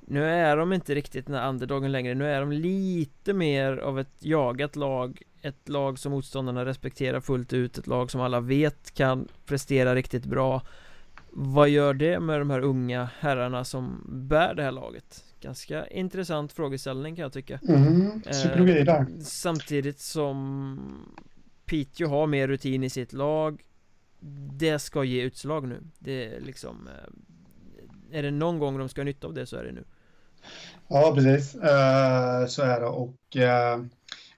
Nu är de inte riktigt den här underdagen längre, nu är de lite mer av ett jagat lag Ett lag som motståndarna respekterar fullt ut, ett lag som alla vet kan prestera riktigt bra. Vad gör det med de här unga herrarna som bär det här laget? Ganska intressant frågeställning kan jag tycka. Mm, Psykologi där. eh, Samtidigt som Piteå har mer rutin i sitt lag det ska ge utslag nu. Det är liksom eh, Är det någon gång de ska ha nytta av det så är det nu. Ja precis. Uh, Så är det. Och uh,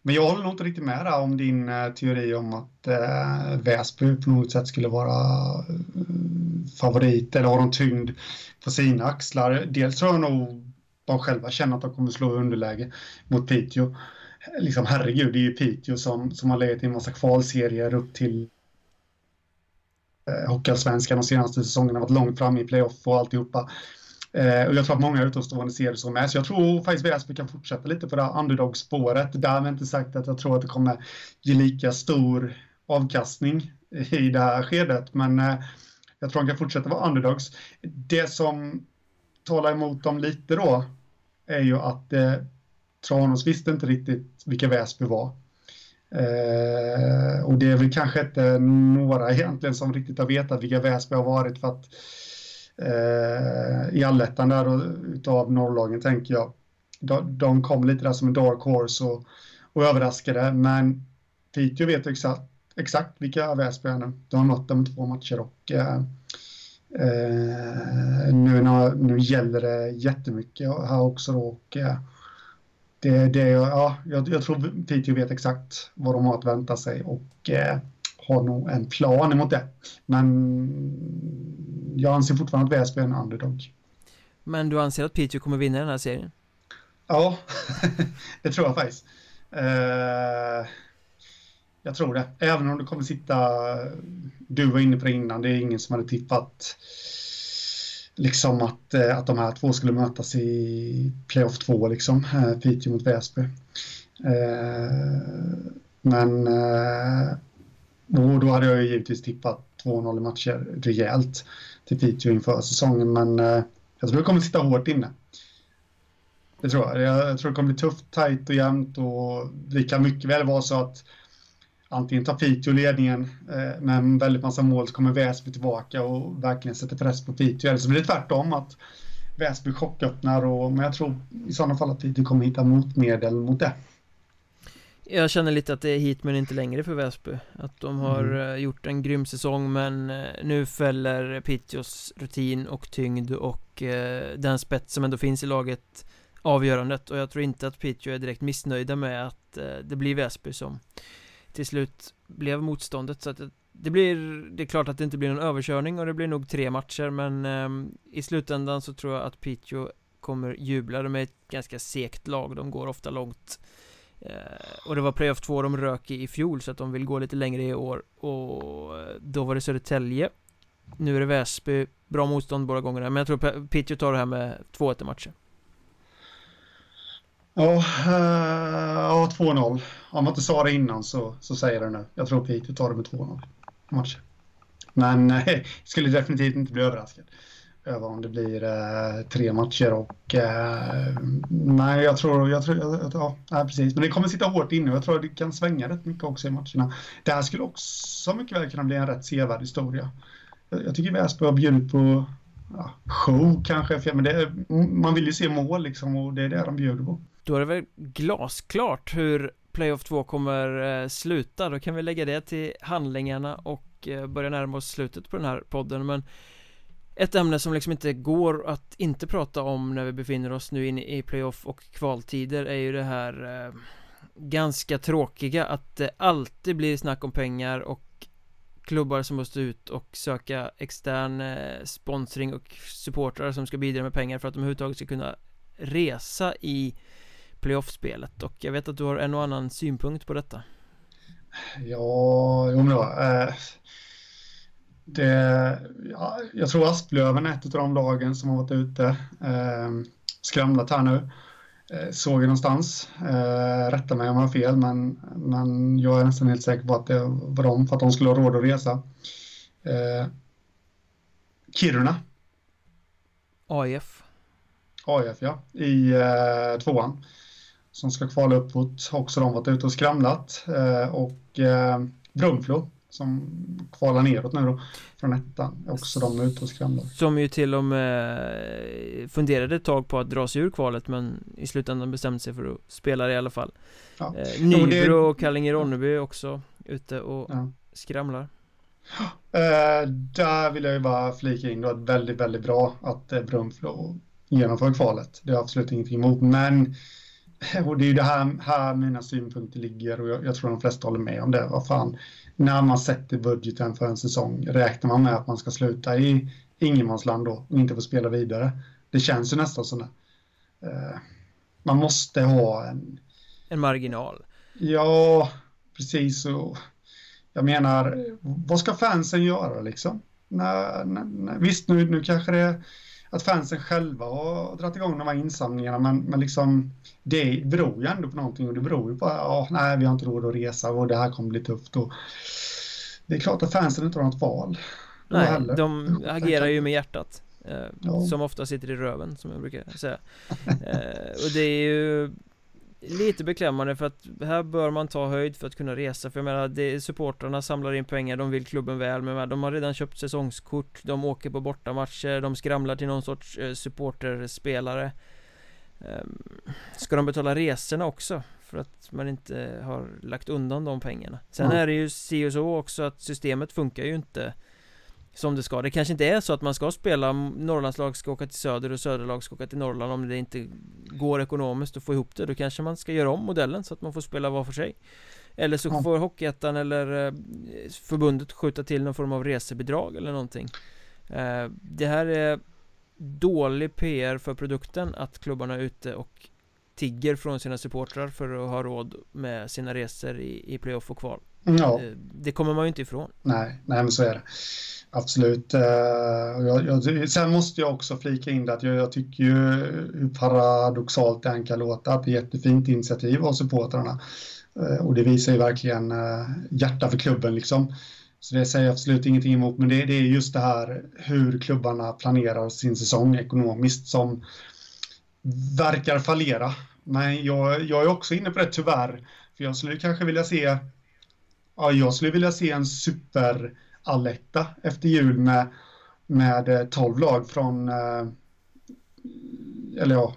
Men jag håller nog inte riktigt med där om din uh, teori om att uh, Väsby på något sätt skulle vara favorit eller har de tyngd på sina axlar. Dels tror jag nog de själva känner att de kommer slå i underläge mot Piteå. Liksom, herregud, det är ju Piteå som, som har legat i en massa kvalserier upp till eh, Hockeyallsvenskan de senaste säsongerna, varit långt fram i playoff och alltihopa. Eh, och jag tror att många utomstående ser det så med, så jag tror faktiskt Väsby kan fortsätta lite på det här underdog-spåret. Därmed inte sagt att jag tror att det kommer ge lika stor avkastning i det här skedet, men eh, jag tror de kan fortsätta vara underdogs. Det som talar emot dem lite då, är ju att eh, Tranås visste inte riktigt vilka Väsby var. Eh, och det är väl kanske inte några egentligen som riktigt har vetat vilka Väsby har varit för att eh, i allettan där och, utav norrlagen tänker jag. De, de kom lite där som en dark horse och, och överraskade men Piteå vet exakt, exakt vilka Väsby är nu. De har nått dem två matcher och eh, Eh, nu, nu gäller det jättemycket här också då och eh, det, det, ja, jag, jag tror Piteå vet exakt vad de har att vänta sig och eh, har nog en plan emot det. Men jag anser fortfarande att Väsby är en underdog. Men du anser att Piteå kommer vinna den här serien? Ja, det tror jag faktiskt. Eh, jag tror det. Även om det kommer sitta, du var inne på det innan, det är ingen som hade tippat liksom att, eh, att de här två skulle mötas i playoff 2 liksom, eh, Piteå mot Väsby. Eh, men och då hade jag ju givetvis tippat 2-0 i matcher rejält till Piteå inför säsongen, men jag tror det kommer sitta hårt inne. Det tror jag. Jag tror det kommer bli tufft, tajt och jämnt och det kan mycket väl vara så att antingen tar Piteå ledningen eh, med en väldigt massa mål så kommer Väsby tillbaka och verkligen sätter press på Piteå. Eller så blir det tvärtom att Väsby chocköppnar och men jag tror i sådana fall att Piteå kommer hitta motmedel mot det. Jag känner lite att det är hit men inte längre för Väsby Att de har mm. Eh, gjort en grym säsong men eh, nu fäller Piteås rutin och tyngd och eh, den spets som ändå finns i laget avgörandet och jag tror inte att Piteå är direkt missnöjda med att det blir Väsby som till slut blev motståndet. Så att det blir, det är klart att det inte blir någon överkörning och det blir nog tre matcher men eh, i slutändan så tror jag att Piteå kommer jubla, de är ett ganska segt lag, de går ofta långt eh, och det var playoff 2 de rök i i fjol så att de vill gå lite längre i år. Och eh, då var det Södertälje. Nu är det Väsby, bra motstånd båda gångerna men jag tror Piteå tar det här med 2-1 matcher Ja, eh, uh, 2-0. Om man inte sa det innan så, så säger det nu. Jag tror Piteå tar det med 2-0 matcher. Men eh, skulle definitivt inte bli överraskad över om det blir eh, tre matcher och eh, nej, jag tror, jag tror, jag, ja, nej, precis. Men det kommer sitta hårt inne och jag tror att det kan svänga rätt mycket också i matcherna. Det här skulle också mycket väl kunna bli en rätt sevärd historia. Jag, jag tycker Väsby har bjudit på ja, show kanske, men det, man vill ju se mål liksom och det är det de bjuder på. Då är det väl glasklart hur Playoff 2 kommer eh, sluta, då kan vi lägga det till handlingarna och eh, börja närma oss slutet på den här podden. Men ett ämne som liksom inte går att inte prata om när vi befinner oss nu inne i playoff och kvaltider är ju det här eh, ganska tråkiga att det alltid blir snack om pengar och klubbar som måste ut och söka extern eh, sponsring och supportrar som ska bidra med pengar för att de överhuvudtaget ska kunna resa i playoffspelet och jag vet att du har en och annan synpunkt på detta. Ja, jo men då, eh, det, ja, jag tror Asplöven är ett av de lagen som har varit ute, eh, skramlat här nu. Eh, såg jag någonstans, eh, rätta mig om jag har fel, men, men jag är nästan helt säker på att det var de för att de skulle ha råd att resa. Eh, Kiruna. AIF. AIF, ja, i eh, tvåan som ska kvala uppåt också de varit ute och skramlat. Eh, och eh, Brunflo som kvalar neråt nu då från ettan. Också de ute och skramlar. Som ju till och med funderade ett tag på att dra sig ur kvalet men i slutändan bestämde sig för att spela det i alla fall. Ja. Eh, Nybro och Kallinge-Ronneby också ute och ja. skramlar. Eh, där vill jag ju bara flika in då att väldigt, väldigt bra att eh, Brunflo genomför kvalet. Det är absolut ingenting emot, men och det är ju det här, här mina synpunkter ligger och jag, jag, tror de flesta håller med om det. Vad fan, när man sätter budgeten för en säsong, räknar man med att man ska sluta i ingenmansland då och inte få spela vidare? Det känns ju nästan som det. Uh, man måste ha en... En marginal. Ja, precis. Och jag menar, vad ska fansen göra liksom? När, när, när, visst, nu, nu kanske det att fansen själva har dragit igång de här insamlingarna men, men liksom det beror ju ändå på någonting och det beror ju på att ja, nej, vi har inte råd att resa och det här kommer bli tufft och det är klart att fansen inte har något val. Nej, de agerar ju med hjärtat eh, ja. Som ofta sitter i röven som jag brukar säga eh, Och det är ju lite beklämmande för att här bör man ta höjd för att kunna resa För jag menar, det, supportrarna samlar in pengar, de vill klubben väl Men de har redan köpt säsongskort, de åker på bortamatcher, de skramlar till någon sorts eh, supporterspelare ehm, Ska de betala resorna också? För att man inte har lagt undan de pengarna Sen mm. är det ju si och så också att systemet funkar ju inte som det ska. Det kanske inte är så att man ska spela Norrlandslag ska åka till söder och söderlag ska åka till Norrland om det inte går ekonomiskt att få ihop det. Då kanske man ska göra om modellen så att man får spela var för sig. Eller så ja. får Hockeyettan eller eh, förbundet skjuta till någon form av resebidrag eller någonting. Eh, det här är dålig PR för produkten att klubbarna är ute och tigger från sina supportrar för att ha råd med sina resor i, i playoff och kval. Ja. Eh, det kommer man ju inte ifrån. Nej, nej men så är det. Absolut. Eh, jag, jag, sen måste jag också flika in det att jag, jag, tycker ju hur paradoxalt det än kan låta att det är ett jättefint initiativ av supportrarna. Eh, och det visar ju verkligen hjärta för klubben liksom. Så det säger jag absolut ingenting emot, men det, det, är just det här hur klubbarna planerar sin säsong ekonomiskt som verkar fallera. Men jag, jag är också inne på det tyvärr, för jag skulle kanske vilja se ja, jag skulle vilja se en superalletta efter jul med, med eh, 12 lag från eh, eller ja,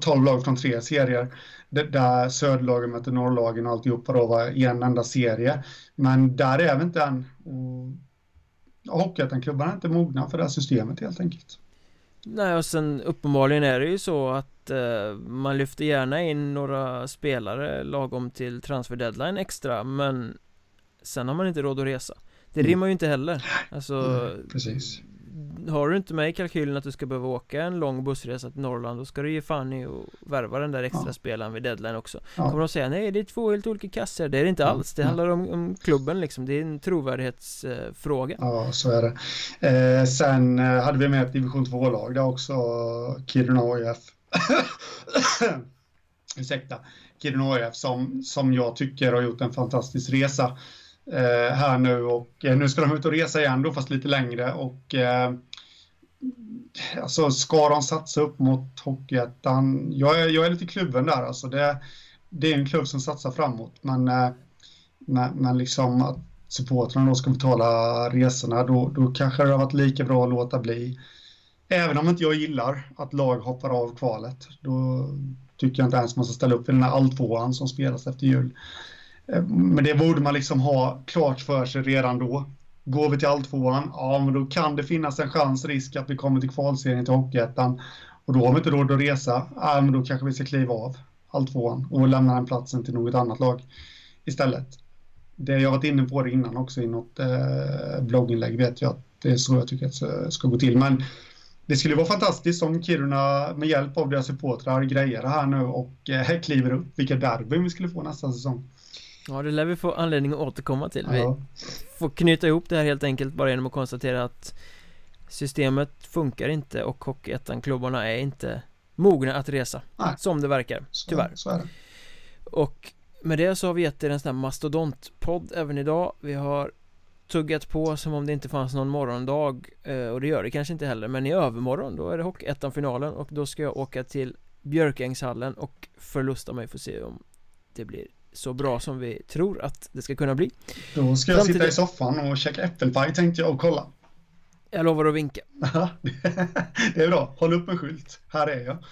12 lag från tre serier där söderlagen möter norrlagen och alltihopa då var i en enda serie. Men där är vi inte än. Mm, Hockeyettan-klubbarna är inte mogna för det här systemet helt enkelt. Nej och sen uppenbarligen är det ju så att eh, man lyfter gärna in några spelare lagom till transfer deadline extra men sen har man inte råd att resa. Det mm. rimmar ju inte heller. Alltså, mm, precis. har du inte med i kalkylen att du ska behöva åka en lång bussresa till Norrland Då ska du ge fan i att värva den där extra ja. spelaren vid deadline också. Ja. Kommer de säga nej det är två helt olika kasser. Det är det inte alls. Det handlar om, om klubben liksom. Det är en trovärdighetsfråga. Ja så är det. Eh, Sen eh, hade vi med ett division 2-lag där också. Kiruna OIF Ursäkta. Kiruna OIF som, som jag tycker har gjort en fantastisk resa eh, här nu och eh, nu ska de ut och resa igen då fast lite längre och eh, alltså ska de satsa upp mot Hockeyettan? Jag är, jag är lite kluven där alltså. Det, det är en klubb som satsar framåt men, eh, men, men liksom att supportrarna då ska betala resorna då, då kanske det har varit lika bra att låta bli. Även om inte jag gillar att lag hoppar av kvalet då tycker jag inte ens man ska ställa upp i den här alltvåan som spelas efter jul. Eh, men det borde man liksom ha klart för sig redan då. Går vi till alltvåan, ja men då kan det finnas en chans, risk att vi kommer till kvalserien till Hockeyettan. Och då har vi inte råd att resa, ja men då kanske vi ska kliva av alltvåan och lämna den platsen till något annat lag istället. Det jag varit inne på det innan också i något eh, blogginlägg vet jag att det är så jag tycker att det ska gå till. Men det skulle vara fantastiskt om Kiruna med hjälp av deras supportrar grejer det här nu och eh, kliver upp. Vilka derbyn vi skulle få nästa säsong. Ja, det lär vi få anledning att återkomma till. Vi får knyta ihop det här helt enkelt bara genom att konstatera att systemet funkar inte och Hockeyettan-klubbarna är inte mogna att resa. Nej. Som det verkar, tyvärr. Så, så och med det så har vi gett er en sån här mastodontpodd även idag. Vi har tuggat på som om det inte fanns någon morgondag eh, och det gör det kanske inte heller men i övermorgon då är det Hockeyettan-finalen och då ska jag åka till Björkängshallen och förlusta mig för att se om det blir så bra som vi tror att det ska kunna bli. Då ska jag Fram sitta i soffan och käka äppelpaj tänkte jag och kolla. Jag lovar att vinka. Det är bra, håll upp en skylt, här är jag.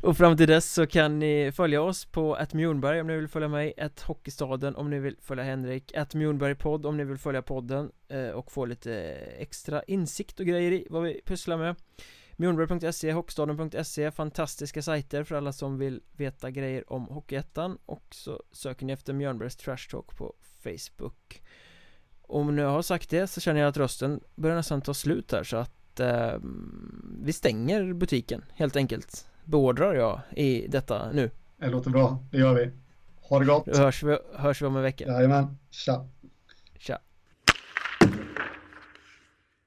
Och fram till dess så kan ni följa oss på att Mjornberg om ni vill följa mig, att Hockeystaden om ni vill följa Henrik, att Mjornberg-podd om ni vill följa podden eh, och få lite extra insikt och grejer i vad vi pysslar med Mjornberg.se, Hockstaden.se, fantastiska sajter för alla som vill veta grejer om Hockeyettan. Och så söker ni efter Mjörnbergs Trash Talk på Facebook. Om nu jag har sagt det så känner jag att rösten börjar nästan ta slut här så att eh, vi stänger butiken helt enkelt. Beordrar jag i detta nu. Det låter bra, det gör vi. Ha det gott. Då hörs vi, hörs vi om en vecka. Jajamän, tja. Tja